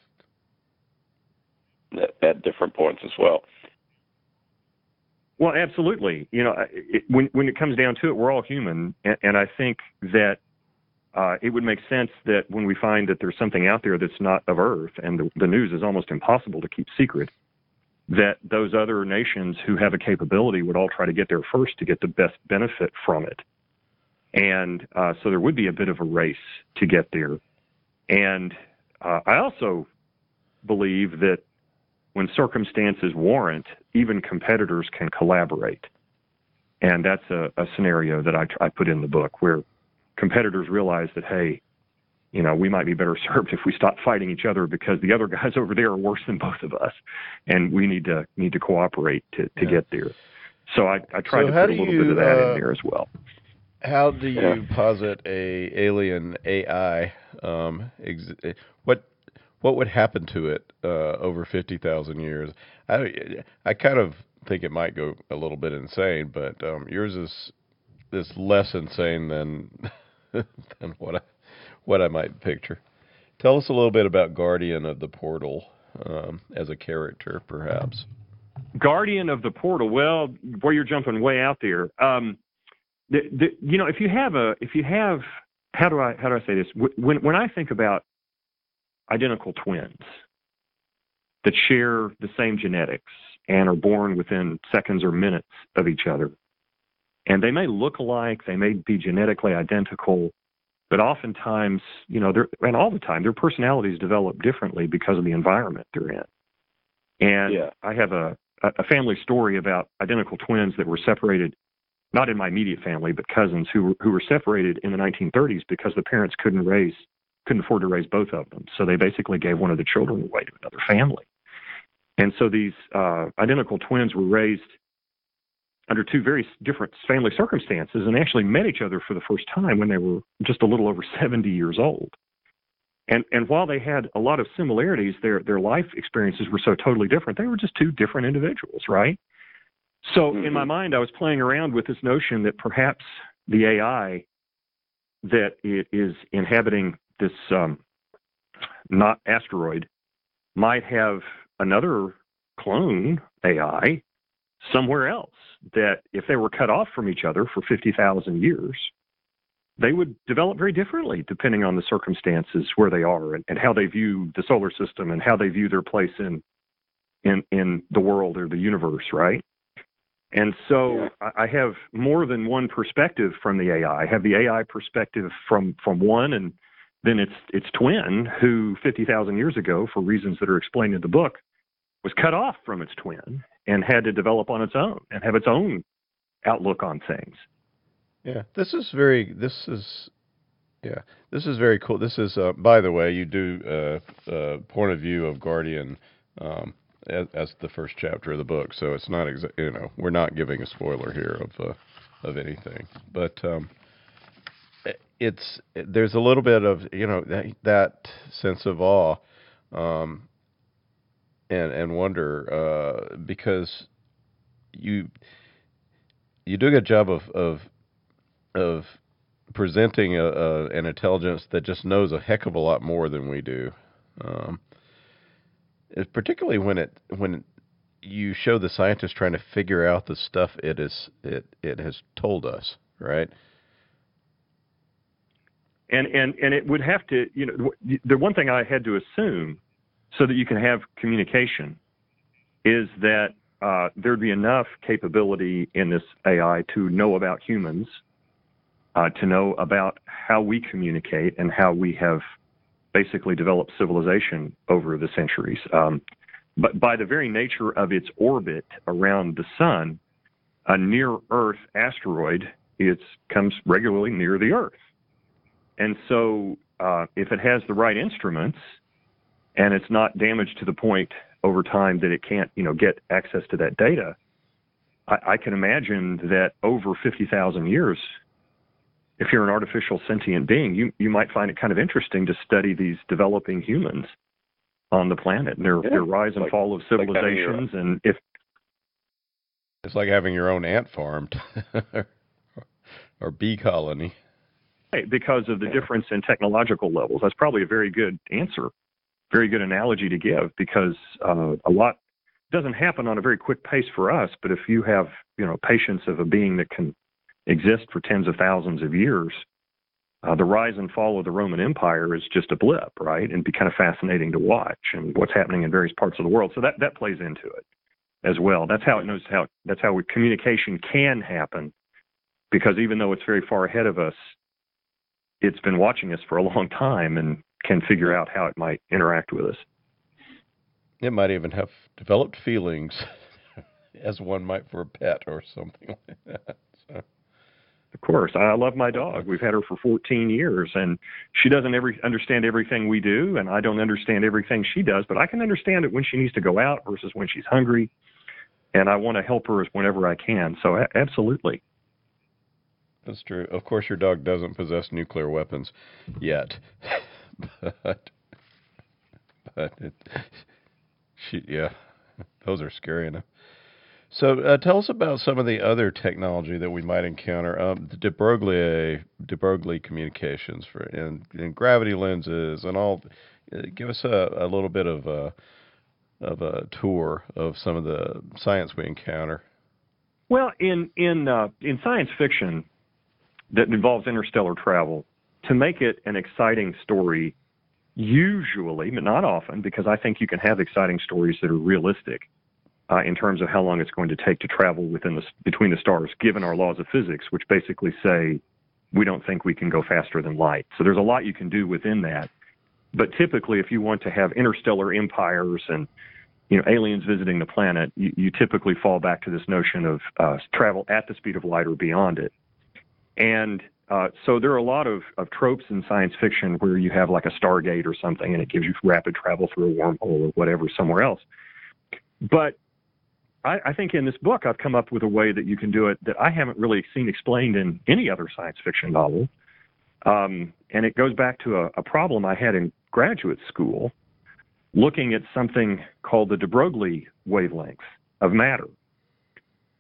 at different points as well. Well, absolutely. You know, it, when when it comes down to it, we're all human, and, and I think that uh, it would make sense that when we find that there's something out there that's not of Earth, and the, the news is almost impossible to keep secret, that those other nations who have a capability would all try to get there first to get the best benefit from it. And uh, so there would be a bit of a race to get there. And uh, I also believe that when circumstances warrant, even competitors can collaborate. And that's a, a scenario that I, I put in the book where competitors realize that, hey, you know, we might be better (laughs) served if we stop fighting each other because the other guys (laughs) over there are worse than both of us, and we need to need to cooperate to, to yeah. get there. So I, I tried so to put a little you, bit of that uh, in there as well. How do you yeah. posit a alien AI? Um, ex- what what would happen to it uh, over fifty thousand years? I I kind of think it might go a little bit insane, but um, yours is is less insane than (laughs) than what I what I might picture. Tell us a little bit about Guardian of the Portal. um, as a character, perhaps. Guardian of the Portal. Well, boy, you're jumping way out there. Um, the, the, you know, if you have a, if you have, how do I, how do I say this? When when I think about identical twins that share the same genetics and are born within seconds or minutes of each other, and they may look alike, they may be genetically identical, but oftentimes, you know, they're, and all the time, their personalities develop differently because of the environment they're in. And yeah. I have a, a family story about identical twins that were separated, not in my immediate family, but cousins who were, who were separated in the 1930s because the parents couldn't raise, couldn't afford to raise both of them. So they basically gave one of the children away to another family. And so these uh, identical twins were raised under two very different family circumstances and actually met each other for the first time when they were just a little over (laughs) 70 years old. And and while they had a lot of similarities, their their life experiences were so totally different. They were just two different individuals, right? So mm-hmm. in my mind, I was playing around with this notion that perhaps the AI that is inhabiting this um, not asteroid might have another clone AI somewhere else that if they were cut off from each other for 50,000 years, they would develop very differently depending on the circumstances where they are and, and, how they view the solar system and how they view their place in in in the world or the universe, right? And so yeah. I, I have more than one perspective from the AI. I have the AI perspective from from one, and then its its twin, who 50,000 years ago, for reasons that are explained in the book, was cut off from its twin and had to develop on its own and have its own outlook on things. Yeah, this is very. This is. Yeah, this is very cool. This is, uh, by the way, you do uh, uh, point of view of Guardian um, as, the first chapter of the book, so it's not exa- you know we're not giving a spoiler here of uh, of anything, but um, it's there's a little bit of you know that, that sense of awe um, and and wonder uh, because you you do a good job of of of presenting a, a, an intelligence that just knows a heck of a lot more than we do. Um, particularly when it when you show the scientist trying to figure out the stuff it is it it has told us, right? And and and it would have to, you know, the one thing I had to assume so that you can have communication is that uh, there'd be enough capability in this AI to know about humans, uh, to know about how we communicate and how we have basically developed civilization over the centuries. Um, but by the very nature of its orbit around the sun, a near Earth asteroid it comes regularly near the Earth. And so, uh, if it has the right instruments, and it's not damaged to the point over time that it can't, you know, get access to that data, I, I can imagine that over 50,000 years, if you're an artificial sentient being, you you might find it kind of interesting to study these developing humans on the planet and their yeah, their rise and like, fall of civilizations, like and if it's like having your own ant farm (laughs) or bee colony. Because of the difference in technological levels, that's probably a very good answer very good analogy to give because uh, a lot doesn't happen on a very quick pace for us. But if you have, you know, patience of a being that can exist for tens of thousands of years, uh, the rise and fall of the Roman Empire is just a blip, right? And be kind of fascinating to watch and what's happening in various parts of the world. So that that plays into it as well. That's how it knows how that's how communication can happen because even though it's very far ahead of us, it's been watching us for a long time and can figure out how it might interact with us. It might even have developed feelings, (laughs) as one might for a pet or something like that. So. Of course, I love my dog. We've had her for 14 years, and she doesn't every understand everything we do, and I don't understand everything she does. But I can understand it when she needs to go out versus when she's hungry, and I want to help her whenever I can. So absolutely. That's true. Of course, your dog doesn't possess nuclear weapons yet. (laughs) but but it, she yeah, those are scary enough. So uh, tell us about some of the other technology that we might encounter. Um, the de Broglie, de Broglie communications for and, and gravity lenses and all. Uh, give us a, a little bit of uh, of a tour of some of the science we encounter? Well, in in uh, in science fiction that involves interstellar travel, to make it an exciting story, usually, but not often, because I think you can have exciting stories that are realistic uh, in terms of how long it's going to take to travel within the between the stars, given our laws of physics, which basically say we don't think we can go faster than light. So there's a lot you can do within that. But typically, if you want to have interstellar empires and you know aliens visiting the planet, you, you typically fall back to this notion of uh, travel at the speed of light or beyond it. And uh, so there are a lot of, of tropes in science fiction where you have like a Stargate or something, and it gives you rapid travel through a wormhole or whatever somewhere else. But I, I think in this book, I've come up with a way that you can do it that I haven't really seen explained in any other science fiction novel. Um, and it goes back to a, a problem I had in graduate school looking at something called the de Broglie wavelength of matter.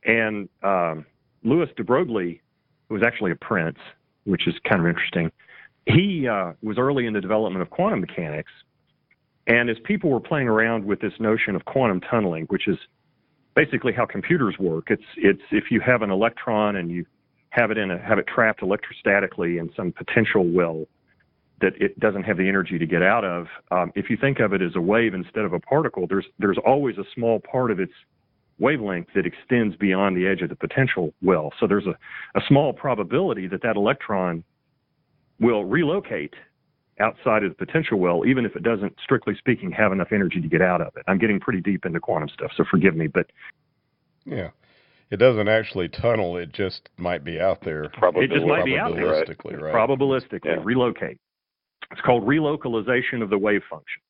And um, Louis de Broglie, who was actually a prince, which is kind of interesting, he uh, was early in the development of quantum mechanics. And as people were playing around with this notion of quantum tunneling, which is basically how computers work. It's it's if you have an electron and you have it in a have it trapped electrostatically in some potential well that it doesn't have the energy to get out of. Um, if you think of it as a wave instead of a particle, there's there's always a small part of its wavelength that extends beyond the edge of the potential well. So there's a, a small probability that that electron will relocate outside of the potential well, even if it doesn't, strictly speaking, have enough energy to get out of it. I'm getting pretty deep into quantum stuff, so forgive me, but yeah, it doesn't actually tunnel; it just might be out there. Probably, It just might be out there, probabilistically, right? Probabilistically, yeah. relocate. It's called relocalization of the wave function.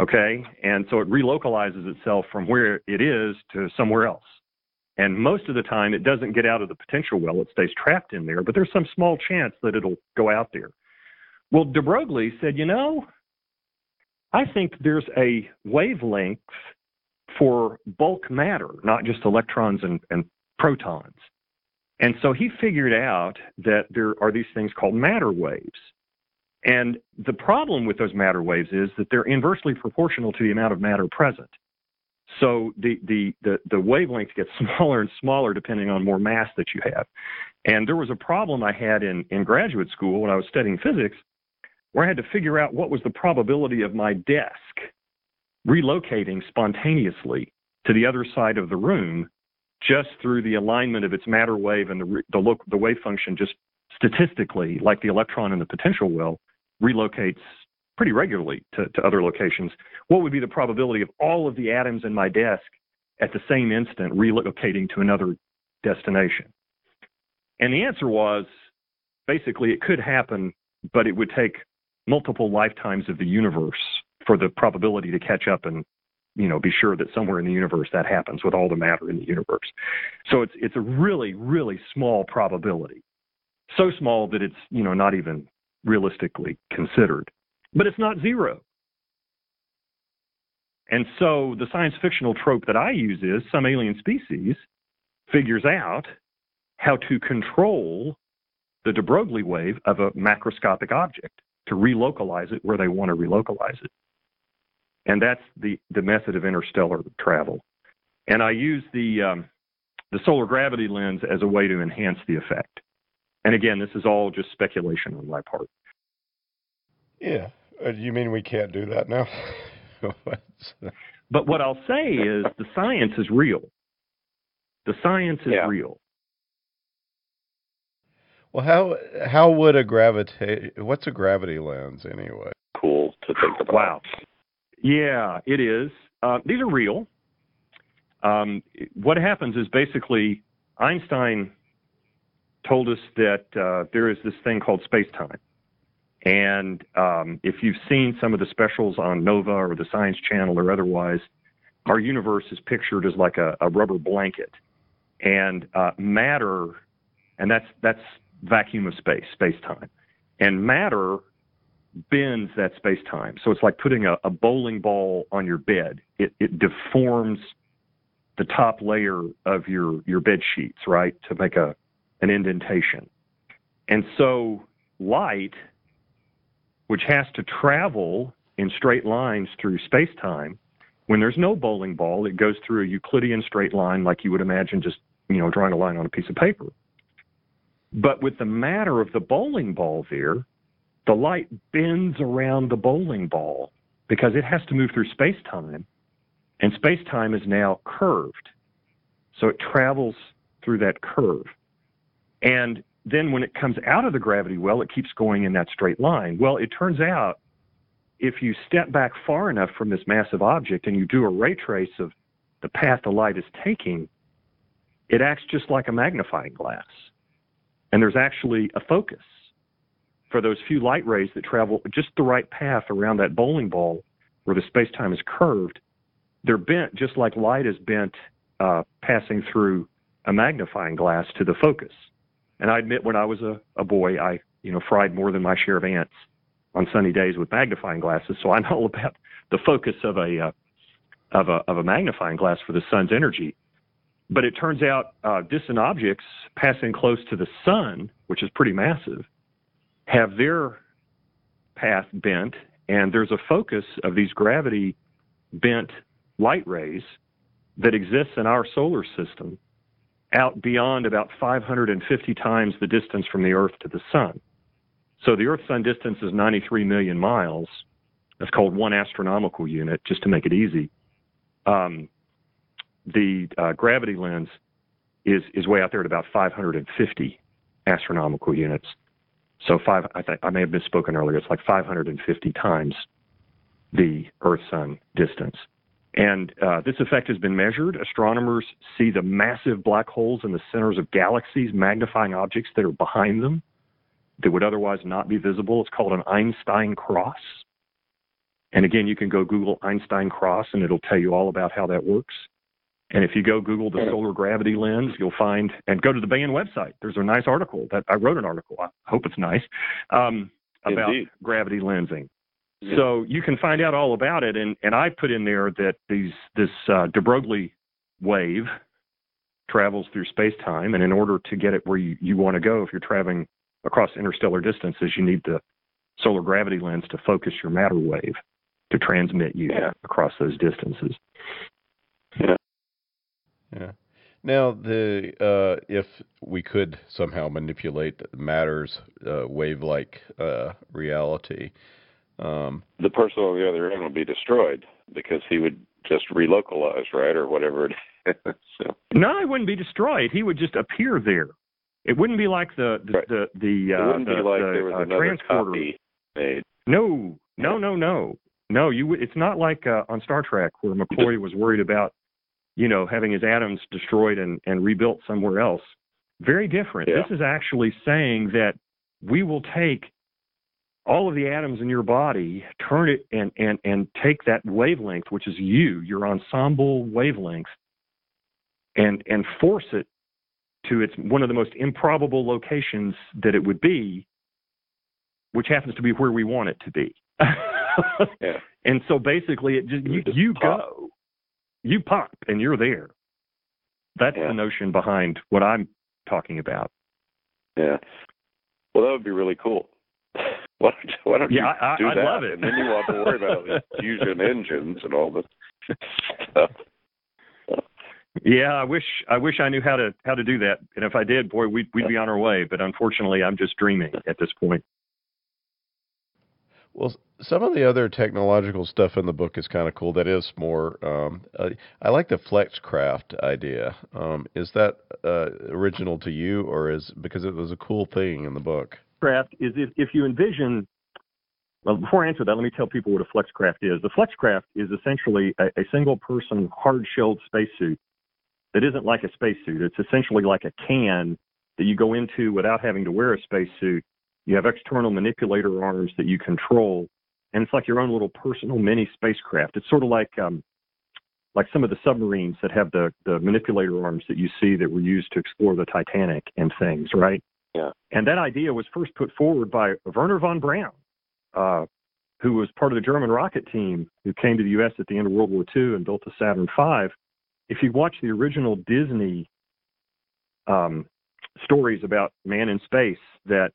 Okay, and so it relocalizes itself from where it is to somewhere else. And most of the time, it doesn't get out of the potential well; it stays trapped in there. But there's some small chance that it'll go out there. Well, de Broglie said, you know, I think there's a wavelength for bulk matter, not just electrons and, and protons. And so he figured out that there are these things called matter waves. And the problem with those matter waves is that they're inversely proportional to the amount of matter present. So the, the, the, the wavelength gets (laughs) smaller and smaller depending on more mass that you have. And there was a problem I had in, in graduate school when I was studying physics where I had to figure out what was the probability of my desk relocating spontaneously to the other side of the room just through the alignment of its matter wave and the, the, lo- the wave function just statistically, like the electron in the potential well, relocates pretty regularly to, to other locations. What would be the probability of all of the atoms in my desk at the same instant relocating to another destination? And the answer was basically it could happen, but it would take multiple lifetimes of the universe for the probability to catch up and you know be sure that somewhere in the universe that happens with all the matter in the universe so it's it's a really really small probability so small that it's you know not even realistically considered but it's not zero and so the science fictional trope that i use is some alien species figures out how to control the de Broglie wave of a macroscopic object to relocalize it where they want to relocalize it. And that's the, the method of interstellar travel. And I use the, um, the solar gravity lens as a way to enhance the effect. And again, this is all just speculation on my part. Yeah. Uh, you mean we can't do that now? but what I'll say is the science is real. The science is yeah. real. Well, how how would a gravity? What's a gravity lens anyway? Cool to think about. Wow. Yeah, it is. Uh, these are real. Um, what happens is basically Einstein told us that uh, there is this thing called space time. And um, if you've seen some of the specials on Nova or the Science Channel or otherwise, our universe is pictured as like a, a rubber blanket. And uh, matter, and that's that's vacuum of space, space time. And matter bends that space time. So it's like putting a, a bowling ball on your bed. It, it deforms the top layer of your, your bed sheets, right, to make a, an indentation. And so light, which has to travel in straight lines through space time, When there's no bowling ball, it goes through a Euclidean straight line like you would imagine just, you know, drawing a line on a piece of paper. But with the matter of the bowling ball there, the light bends around the bowling ball because it has to move through space time, and space time is now curved. So it travels through that curve. And then when it comes out of the gravity well, it keeps going in that straight line. Well, it turns out if you step back far enough from this massive object and you do a ray trace of the path the light is taking, it acts just like a magnifying glass. And there's actually a focus for those few light rays that travel just the right path around that bowling ball where the space time is curved. They're bent just like light is bent uh, passing through a magnifying glass to the focus. And I admit, when I was a, a boy, I you know fried more than my share of ants on sunny days with magnifying glasses, so I know (laughs) about the focus of a uh, of a of a magnifying glass for the sun's energy. But it turns out uh, distant objects passing close to the sun, which is pretty massive, have their path bent, and there's a focus of these gravity bent light rays that exists in our solar system out beyond about 550 times the distance from the Earth to the Sun. So the Earth Sun distance is 93 million miles. That's called one astronomical unit, just to make it easy. Um, the uh, gravity lens is is way out there at about 550 astronomical units. So five, I, th- I may have misspoken earlier. It's like 550 times the Earth-Sun distance. And uh, this effect has been measured. Astronomers see the massive black holes in the centers of galaxies, magnifying objects that are behind them that would otherwise not be visible. It's called an Einstein cross. And again, you can go Google Einstein cross and it'll tell you all about how that works. And if you go Google the solar gravity lens, you'll find, and go to the Baen website. There's a nice article that I wrote an article. I hope it's nice um, about Indeed. gravity lensing. So you can find out all about it. And, and I put in there that these this uh, de Broglie wave travels through space time, and in order to get it where you, you want to go, if you're traveling across interstellar distances, you need the solar gravity lens to focus your matter wave to transmit you Yeah. across those distances. Yeah. Now, the uh, if we could somehow manipulate matter's uh, wave-like uh, reality, um, The person on the other end would be destroyed because he would just relocalize, right, or whatever it is. (laughs) so, No, it wouldn't be destroyed. He would just appear there. It wouldn't be like the the Right. the, the uh, the, like the, there was uh, transporter. copy made. No, no, no, no, no. You. would- It's not like uh, on Star Trek where McCoy was worried about, you know, having his atoms destroyed and and rebuilt somewhere else. Very different. Yeah. This is actually saying that we will take all of the atoms in your body, turn it and and and take that wavelength, which is you, your ensemble wavelength, and and force it to its one of the most improbable locations that it would be, which happens to be where we want it to be. (laughs) Yeah. And so basically, it just you, you go, you pop, and you're there. That's Yeah. the notion behind what I'm talking about. Yeah. Well, that would be really cool. Why don't you, why don't Yeah, you I- I- do I'd that? love it. And then you won't have to worry about these (laughs) fusion engines and all this stuff. Yeah, I wish I wish I knew how to how to do that. And if I did, boy, we'd we'd be on our way. But unfortunately, I'm just dreaming at this point. well, some of the other technological stuff in the book is kind of cool. That is more. Um, uh, I like the FlexCraft idea. Um, is that uh, original to you, or is because it was a cool thing in the book? Craft is if if you envision. Well, before I answer that, let me tell people what a FlexCraft is. The FlexCraft is essentially a, a single person hard shelled spacesuit that isn't like a spacesuit. It's essentially like a can that you go into without having to wear a spacesuit. You have external manipulator arms that you control, and it's like your own little personal mini spacecraft. It's sort of like um, like some of the submarines that have the the manipulator arms that you see that were used to explore the Titanic and things, right? Yeah. And that idea was first put forward by Wernher von Braun, uh, who was part of the German rocket team who came to the U.S. at the end of World War II and built the Saturn V. If you watch the original Disney um, stories about man in space that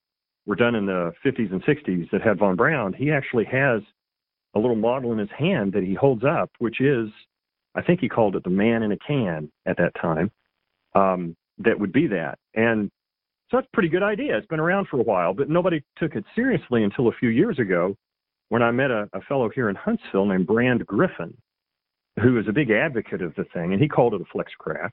were done in the 50s and 60s that had von Braun, he actually has a little model in his hand that he holds up, which is, I think he called it the man in a can at that time. Um, that would be that, and so that's a pretty good idea. It's been around for a while, but nobody took it seriously until a few years ago when I met a, a fellow here in Huntsville named Brand Griffin, who is a big advocate of the thing, and he called it a flexcraft.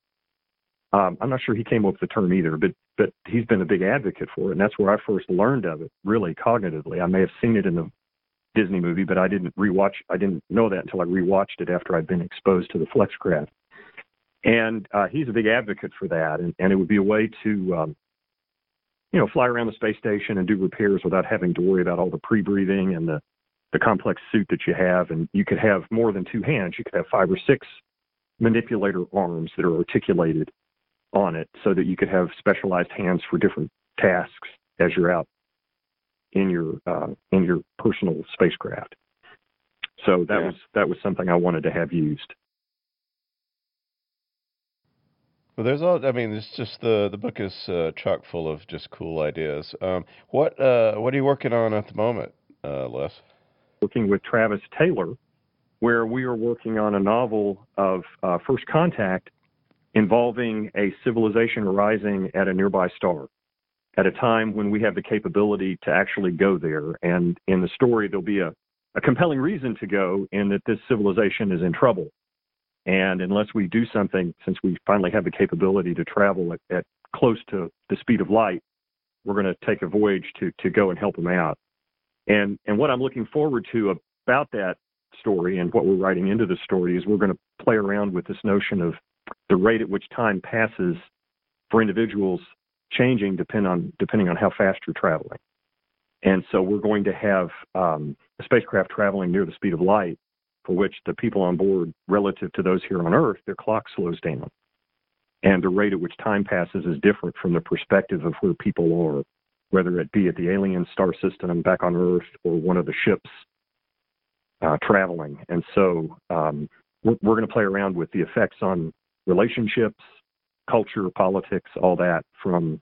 Um, I'm not sure he came up with the term either, but but he's been a big advocate for it, and that's where I first learned of it, really cognitively. I may have seen it in the Disney movie, but I didn't rewatch. I didn't know that until I rewatched it after I'd been exposed to the flexcraft. And uh, he's a big advocate for that, and, and it would be a way to um, you know, fly around the space station and do repairs without having to worry about all the pre-breathing and the the complex suit that you have. And you could have more than two hands. You could have five or six manipulator arms that are articulated on it, so that you could have specialized hands for different tasks as you're out in your uh, in your personal spacecraft. So that yeah. was that was something I wanted to have used. Well, there's all. I mean, it's just the the book is uh, chock full of just cool ideas. Um, what uh, what are you working on at the moment, uh, Les? Working with Travis Taylor, where we are working on a novel of uh, first contact involving a civilization rising at a nearby star at a time when we have the capability to actually go there. And in the story, there'll be a, a compelling reason to go in that this civilization is in trouble and unless we do something, since we finally have the capability to travel at, at close to the speed of light, we're going to take a voyage to to go and help them out. And and what I'm looking forward to about that story and what we're writing into the story is we're going to play around with this notion of the rate at which time passes for individuals changing depend on depending on how fast you're traveling. And so we're going to have um, a spacecraft traveling near the speed of light for which the people on board, relative to those here on Earth, their clock slows down. And the rate at which time passes is different from the perspective of where people are, whether it be at the alien star system back on Earth or one of the ships uh, traveling. And so um, we're, we're going to play around with the effects on relationships, culture, politics, all that from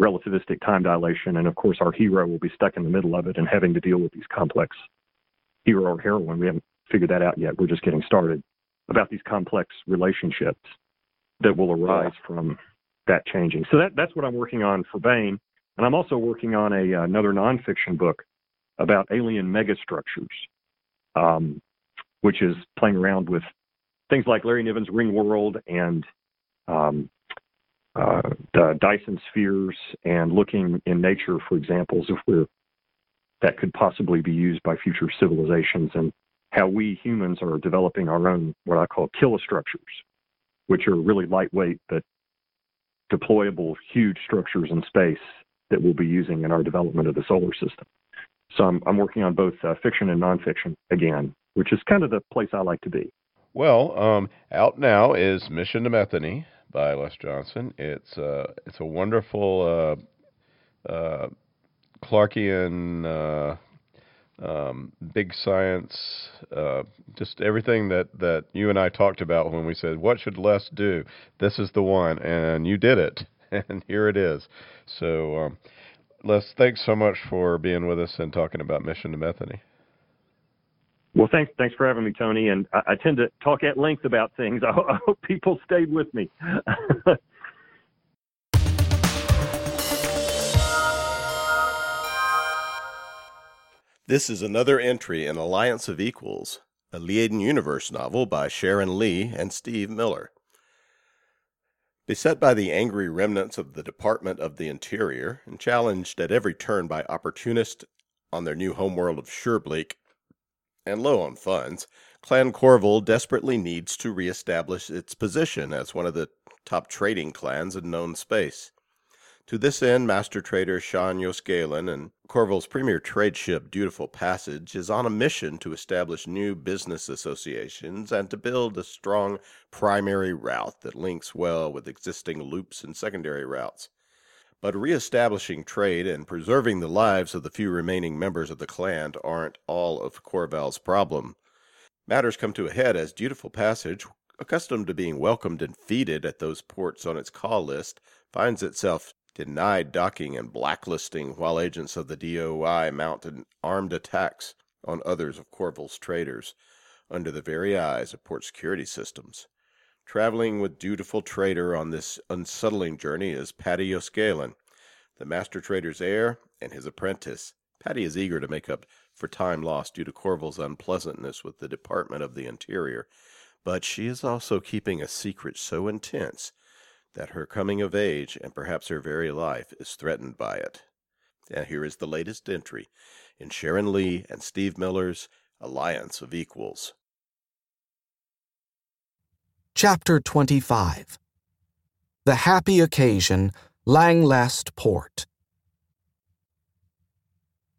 relativistic time dilation. And of course, our hero will be stuck in the middle of it and having to deal with these complex hero or heroine. We haven't figured that out yet. We're just getting started about these complex relationships that will arise from that changing. So that that's what I'm working on for Baen. and I'm also working on a another nonfiction book about alien megastructures, um, which is playing around with things like Larry Niven's Ringworld and um, uh, the Dyson spheres, and looking in nature for examples of where that could possibly be used by future civilizations and how we humans are developing our own what I call killer structures, which are really lightweight but deployable huge structures in space that we'll be using in our development of the solar system. So I'm, I'm working on both uh, fiction and nonfiction again, which is kind of the place I like to be. Well, um, out now is Mission to Methone by Les Johnson. It's uh, it's a wonderful uh, uh Clarkian uh, um, big science, uh, just everything that, that you and I talked about when we said, What should Les do? This is the one. And you did it. (laughs) And here it is. So, um, Les, thanks so much for being with us and talking about Mission to Methone. Well, thanks, thanks for having me, Tony. And I, I tend to talk at length about things. I, (laughs) I hope people stayed with me. (laughs) This is another entry in Alliance of Equals, a Liaden Universe novel by Sharon Lee and Steve Miller. Beset by the angry remnants of the Department of the Interior and challenged at every turn by opportunists on their new homeworld of Surebleak, and low on funds, Clan Korval desperately needs to reestablish its position as one of the top trading clans in known space. To this end, master trader Shan yos'Galan and Korval's premier trade ship Dutiful Passage is on a mission to establish new business associations and to build a strong primary route that links well with existing loops and secondary routes. But reestablishing trade and preserving the lives of the few remaining members of the clan aren't all of Korval's problem. Matters come to a head as Dutiful Passage, accustomed to being welcomed and feted at those ports on its call list, finds itself denied docking and blacklisting while agents of the DOI mount armed attacks on others of Korval's traders, under the very eyes of port security systems. Traveling with dutiful trader on this unsettling journey is Padi yos'Galan, the master trader's heir and his apprentice. Padi is eager to make up for time lost due to Korval's unpleasantness with the Department of the Interior, but she is also keeping a secret so intense that her coming of age and perhaps her very life is threatened by it. And here is the latest entry in Sharon Lee and Steve Miller's Alliance of Equals. Chapter 25 The Happy Occasion, Langlast Port.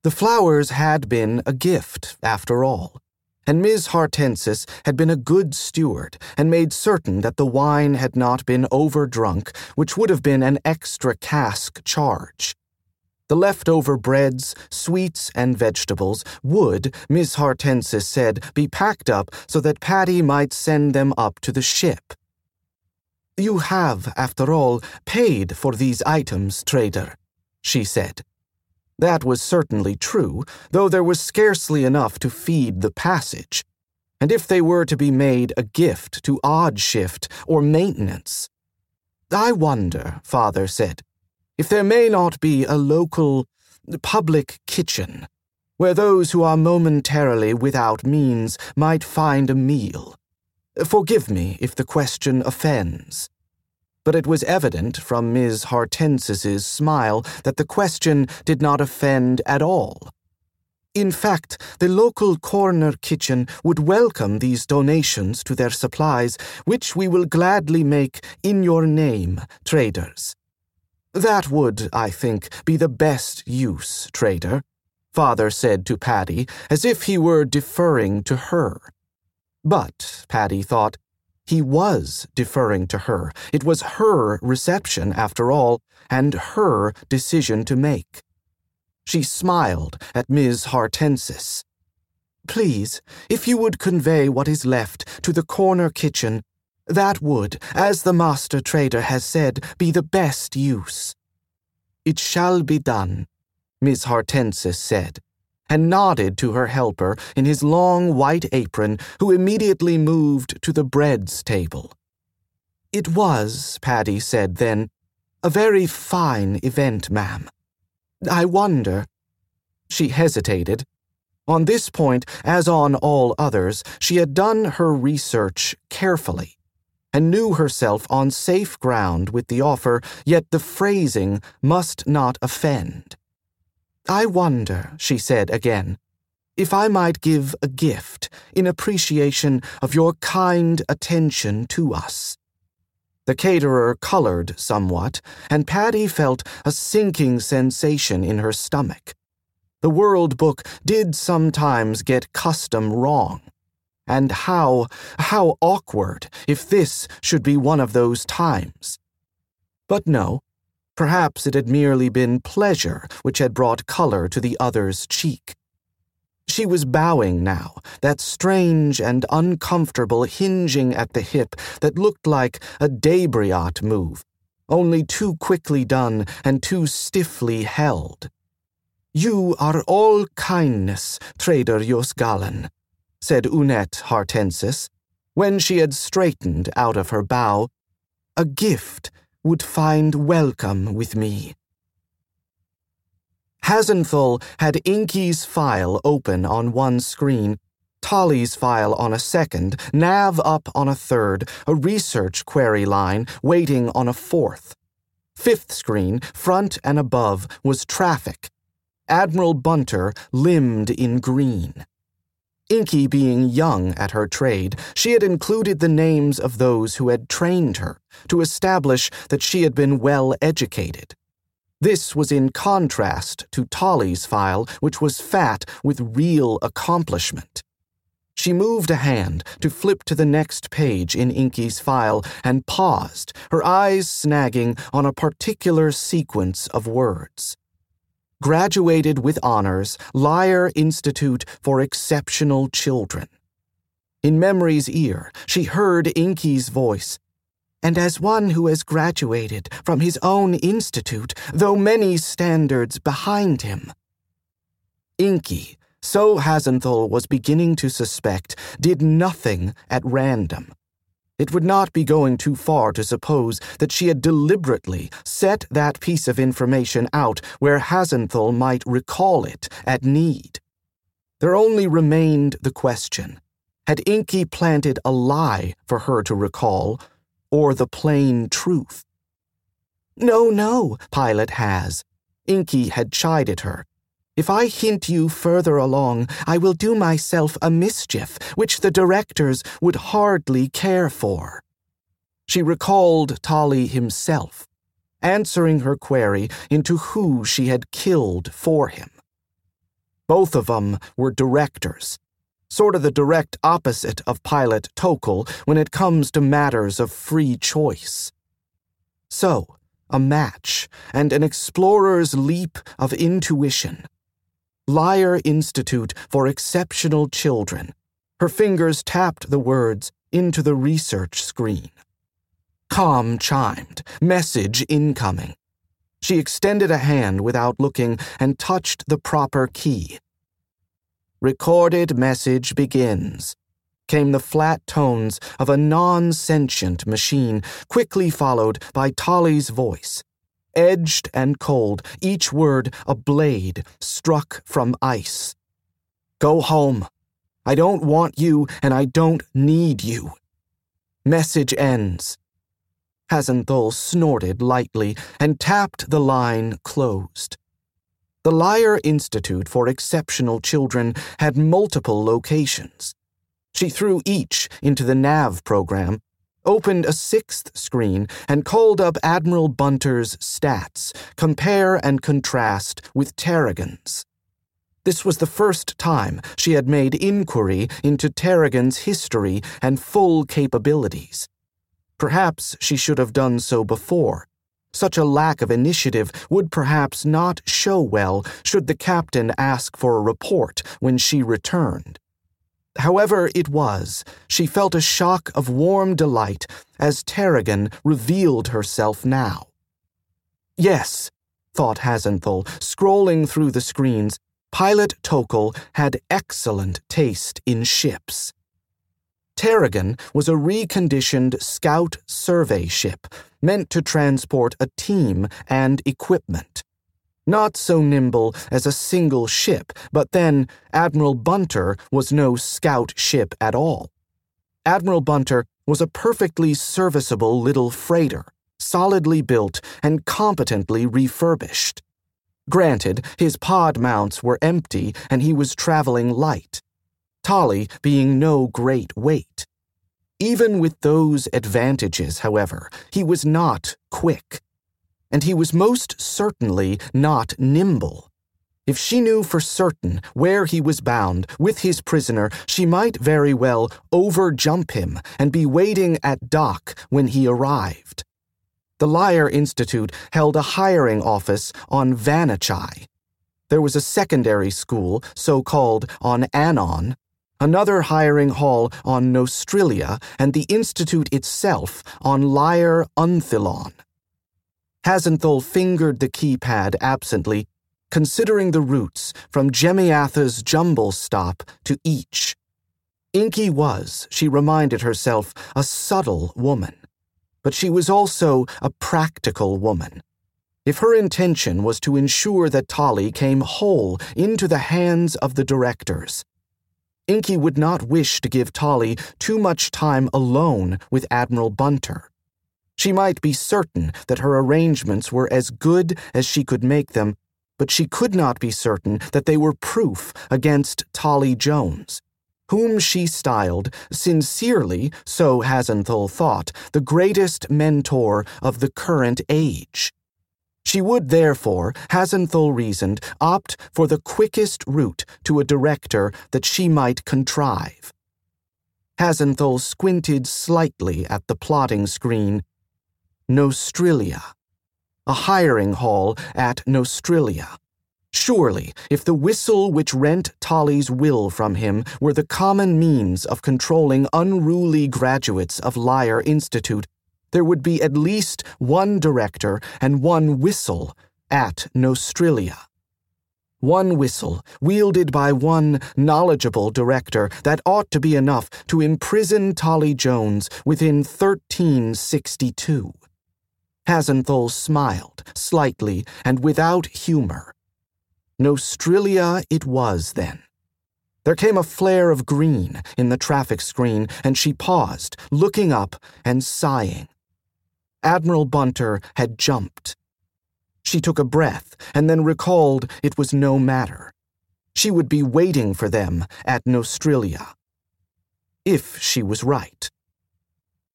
The flowers had been a gift, after all, and Miss Hortensis had been a good steward and made certain that the wine had not been overdrunk, which would have been an extra cask charge. The leftover breads, sweets, and vegetables would, Miss Hortensis said, be packed up so that Padi might send them up to the ship. You have, after all, paid for these items, trader, she said. That was certainly true, though there was scarcely enough to feed the passage. And if they were to be made a gift to odd shift or maintenance. I wonder, father said, if there may not be a local public kitchen where those who are momentarily without means might find a meal. Forgive me if the question offends but it was evident from Miss Hortensis's smile that the question did not offend at all. In fact, the local corner kitchen would welcome these donations to their supplies, which we will gladly make in your name, traders. That would, I think, be the best use, trader, father said to Padi, as if he were deferring to her. But, Padi thought, he was deferring to her. It was her reception, after all, and her decision to make. She smiled at Miss Hortensis. Please, if you would convey what is left to the corner kitchen, that would, as the master trader has said, be the best use. It shall be done, Miss Hortensis said and nodded to her helper in his long white apron, who immediately moved to the breads table. It was, Padi said then, a very fine event, ma'am. I wonder. She hesitated. On this point, as on all others, she had done her research carefully and knew herself on safe ground with the offer, yet the phrasing must not offend. I wonder, she said again, if I might give a gift in appreciation of your kind attention to us. The caterer colored somewhat, and Padi felt a sinking sensation in her stomach. The World Book did sometimes get custom wrong. And how, how awkward if this should be one of those times. But no, Perhaps it had merely been pleasure which had brought color to the other's cheek. She was bowing now, that strange and uncomfortable hinging at the hip that looked like a Debriyat move, only too quickly done and too stiffly held. You are all kindness, Trader yos'Galan, said Unette Hortensis, when she had straightened out of her bow. A gift would find welcome with me. Hazenthull had Inky's file open on one screen, Tolly's file on a second, Nav up on a third, a research query line waiting on a fourth. Fifth screen, front and above, was traffic. Admiral Bunter limned in green. Inky being young at her trade, she had included the names of those who had trained her to establish that she had been well educated. This was in contrast to Tolly's file, which was fat with real accomplishment. She moved a hand to flip to the next page in Inky's file and paused, her eyes snagging on a particular sequence of words graduated with honors, Lyre Institute for Exceptional Children. In Memory's ear, she heard Inky's voice. And as one who has graduated from his own institute, though many standards behind him. Inky, so Hazenthull was beginning to suspect, did nothing at random. It would not be going too far to suppose that she had deliberately set that piece of information out where Hazenthull might recall it at need. There only remained the question had Inky planted a lie for her to recall, or the plain truth? No, no, Pilot has. Inky had chided her. If I hint you further along, I will do myself a mischief which the directors would hardly care for. She recalled Tolly himself, answering her query into who she had killed for him. Both of them were directors, sort of the direct opposite of Pilot Tocohl when it comes to matters of free choice. So, a match and an explorer's leap of intuition Lyre Institute for Exceptional Children. Her fingers tapped the words into the research screen. Com chimed, message incoming. She extended a hand without looking and touched the proper key. Recorded message begins. Came the flat tones of a non sentient machine, quickly followed by Tolly's voice edged and cold, each word a blade struck from ice. Go home. I don't want you, and I don't need you. Message ends. Hazenthull snorted lightly and tapped the line closed. The Lyre Institute for Exceptional Children had multiple locations. She threw each into the NAV program opened a sixth screen, and called up Admiral Bunter's stats, compare and contrast with Tarragon's. This was the first time she had made inquiry into Tarragon's history and full capabilities. Perhaps she should have done so before. Such a lack of initiative would perhaps not show well should the captain ask for a report when she returned. However it was, she felt a shock of warm delight as Tarragon revealed herself now. Yes, thought Hazenthull, scrolling through the screens, Pilot Tocohl had excellent taste in ships. Tarragon was a reconditioned scout survey ship meant to transport a team and equipment. Not so nimble as a single ship, but then Admiral Bunter was no scout ship at all. Admiral Bunter was a perfectly serviceable little freighter, solidly built and competently refurbished. Granted, his pod mounts were empty and he was traveling light, Tolly being no great weight. Even with those advantages, however, he was not quick and he was most certainly not nimble. If she knew for certain where he was bound with his prisoner, she might very well overjump him and be waiting at dock when he arrived. The Lyre Institute held a hiring office on Vanachai. There was a secondary school, so called, on Anon, another hiring hall on Nostrilia, and the institute itself on Liar Unthilon. Hazenthull fingered the keypad absently, considering the routes from Jemiatha's jumble stop to each. Inky was, she reminded herself, a subtle woman. But she was also a practical woman. If her intention was to ensure that Tolly came whole into the hands of the directors, Inky would not wish to give Tolly too much time alone with Admiral Bunter. She might be certain that her arrangements were as good as she could make them, but she could not be certain that they were proof against Tolly Jones, whom she styled, sincerely, so Hazenthull thought, the greatest mentor of the current age. She would therefore, Hazenthull reasoned, opt for the quickest route to a director that she might contrive. Hazenthull squinted slightly at the plotting screen Nostrilia. A hiring hall at Nostrilia. Surely, if the whistle which rent Tolly's will from him were the common means of controlling unruly graduates of Lyre Institute, there would be at least one director and one whistle at Nostrilia. One whistle, wielded by one knowledgeable director, that ought to be enough to imprison Tolly Jones within 1362. Hazenthull smiled, slightly and without humor. Nostrilia it was, then. There came a flare of green in the traffic screen, and she paused, looking up and sighing. Admiral Bunter had jumped. She took a breath and then recalled it was no matter. She would be waiting for them at Nostrilia. If she was right.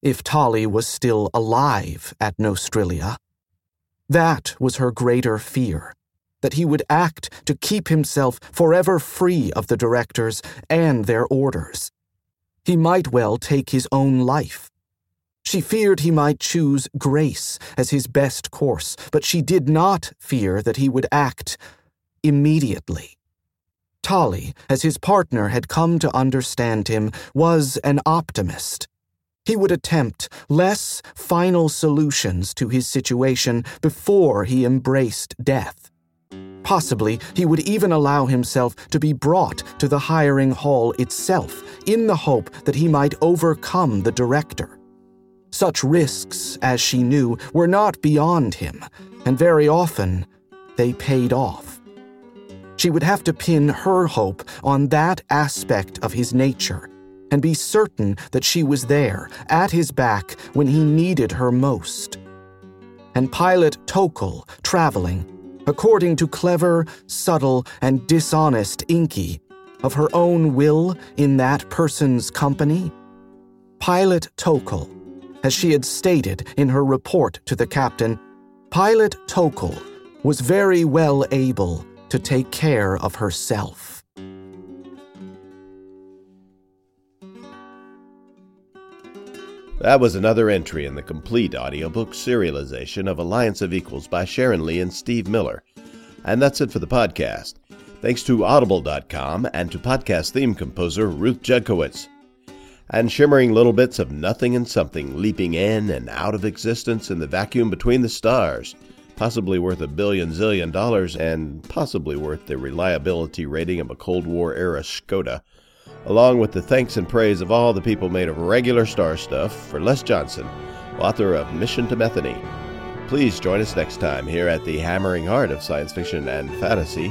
If Tolly was still alive at Nostrilia. That was her greater fear that he would act to keep himself forever free of the directors and their orders. He might well take his own life. She feared he might choose grace as his best course, but she did not fear that he would act immediately. Tolly, as his partner had come to understand him, was an optimist. He would attempt less final solutions to his situation before he embraced death. Possibly he would even allow himself to be brought to the hiring hall itself in the hope that he might overcome the director. Such risks, as she knew, were not beyond him, and very often they paid off. She would have to pin her hope on that aspect of his nature and be certain that she was there, at his back, when he needed her most. And Pilot Tocohl, traveling, according to clever, subtle, and dishonest Inky, of her own will in that person's company? Pilot Tocohl as she had stated in her report to the captain, Pilot Tocohl was very well able to take care of herself. That was another entry in the complete audiobook serialization of Alliance of Equals by Sharon Lee and Steve Miller. And that's it for the podcast. Thanks to Audible.com and to podcast theme composer Ruth Judkowitz and shimmering little bits of nothing and something leaping in and out of existence in the vacuum between the stars, possibly worth a billion zillion dollars and possibly worth the reliability rating of a Cold War era Skoda, along with the thanks and praise of all the people made of regular star stuff for Les Johnson, author of Mission to Methone. Please join us next time here at the hammering heart of science fiction and fantasy,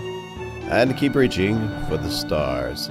and keep reaching for the stars.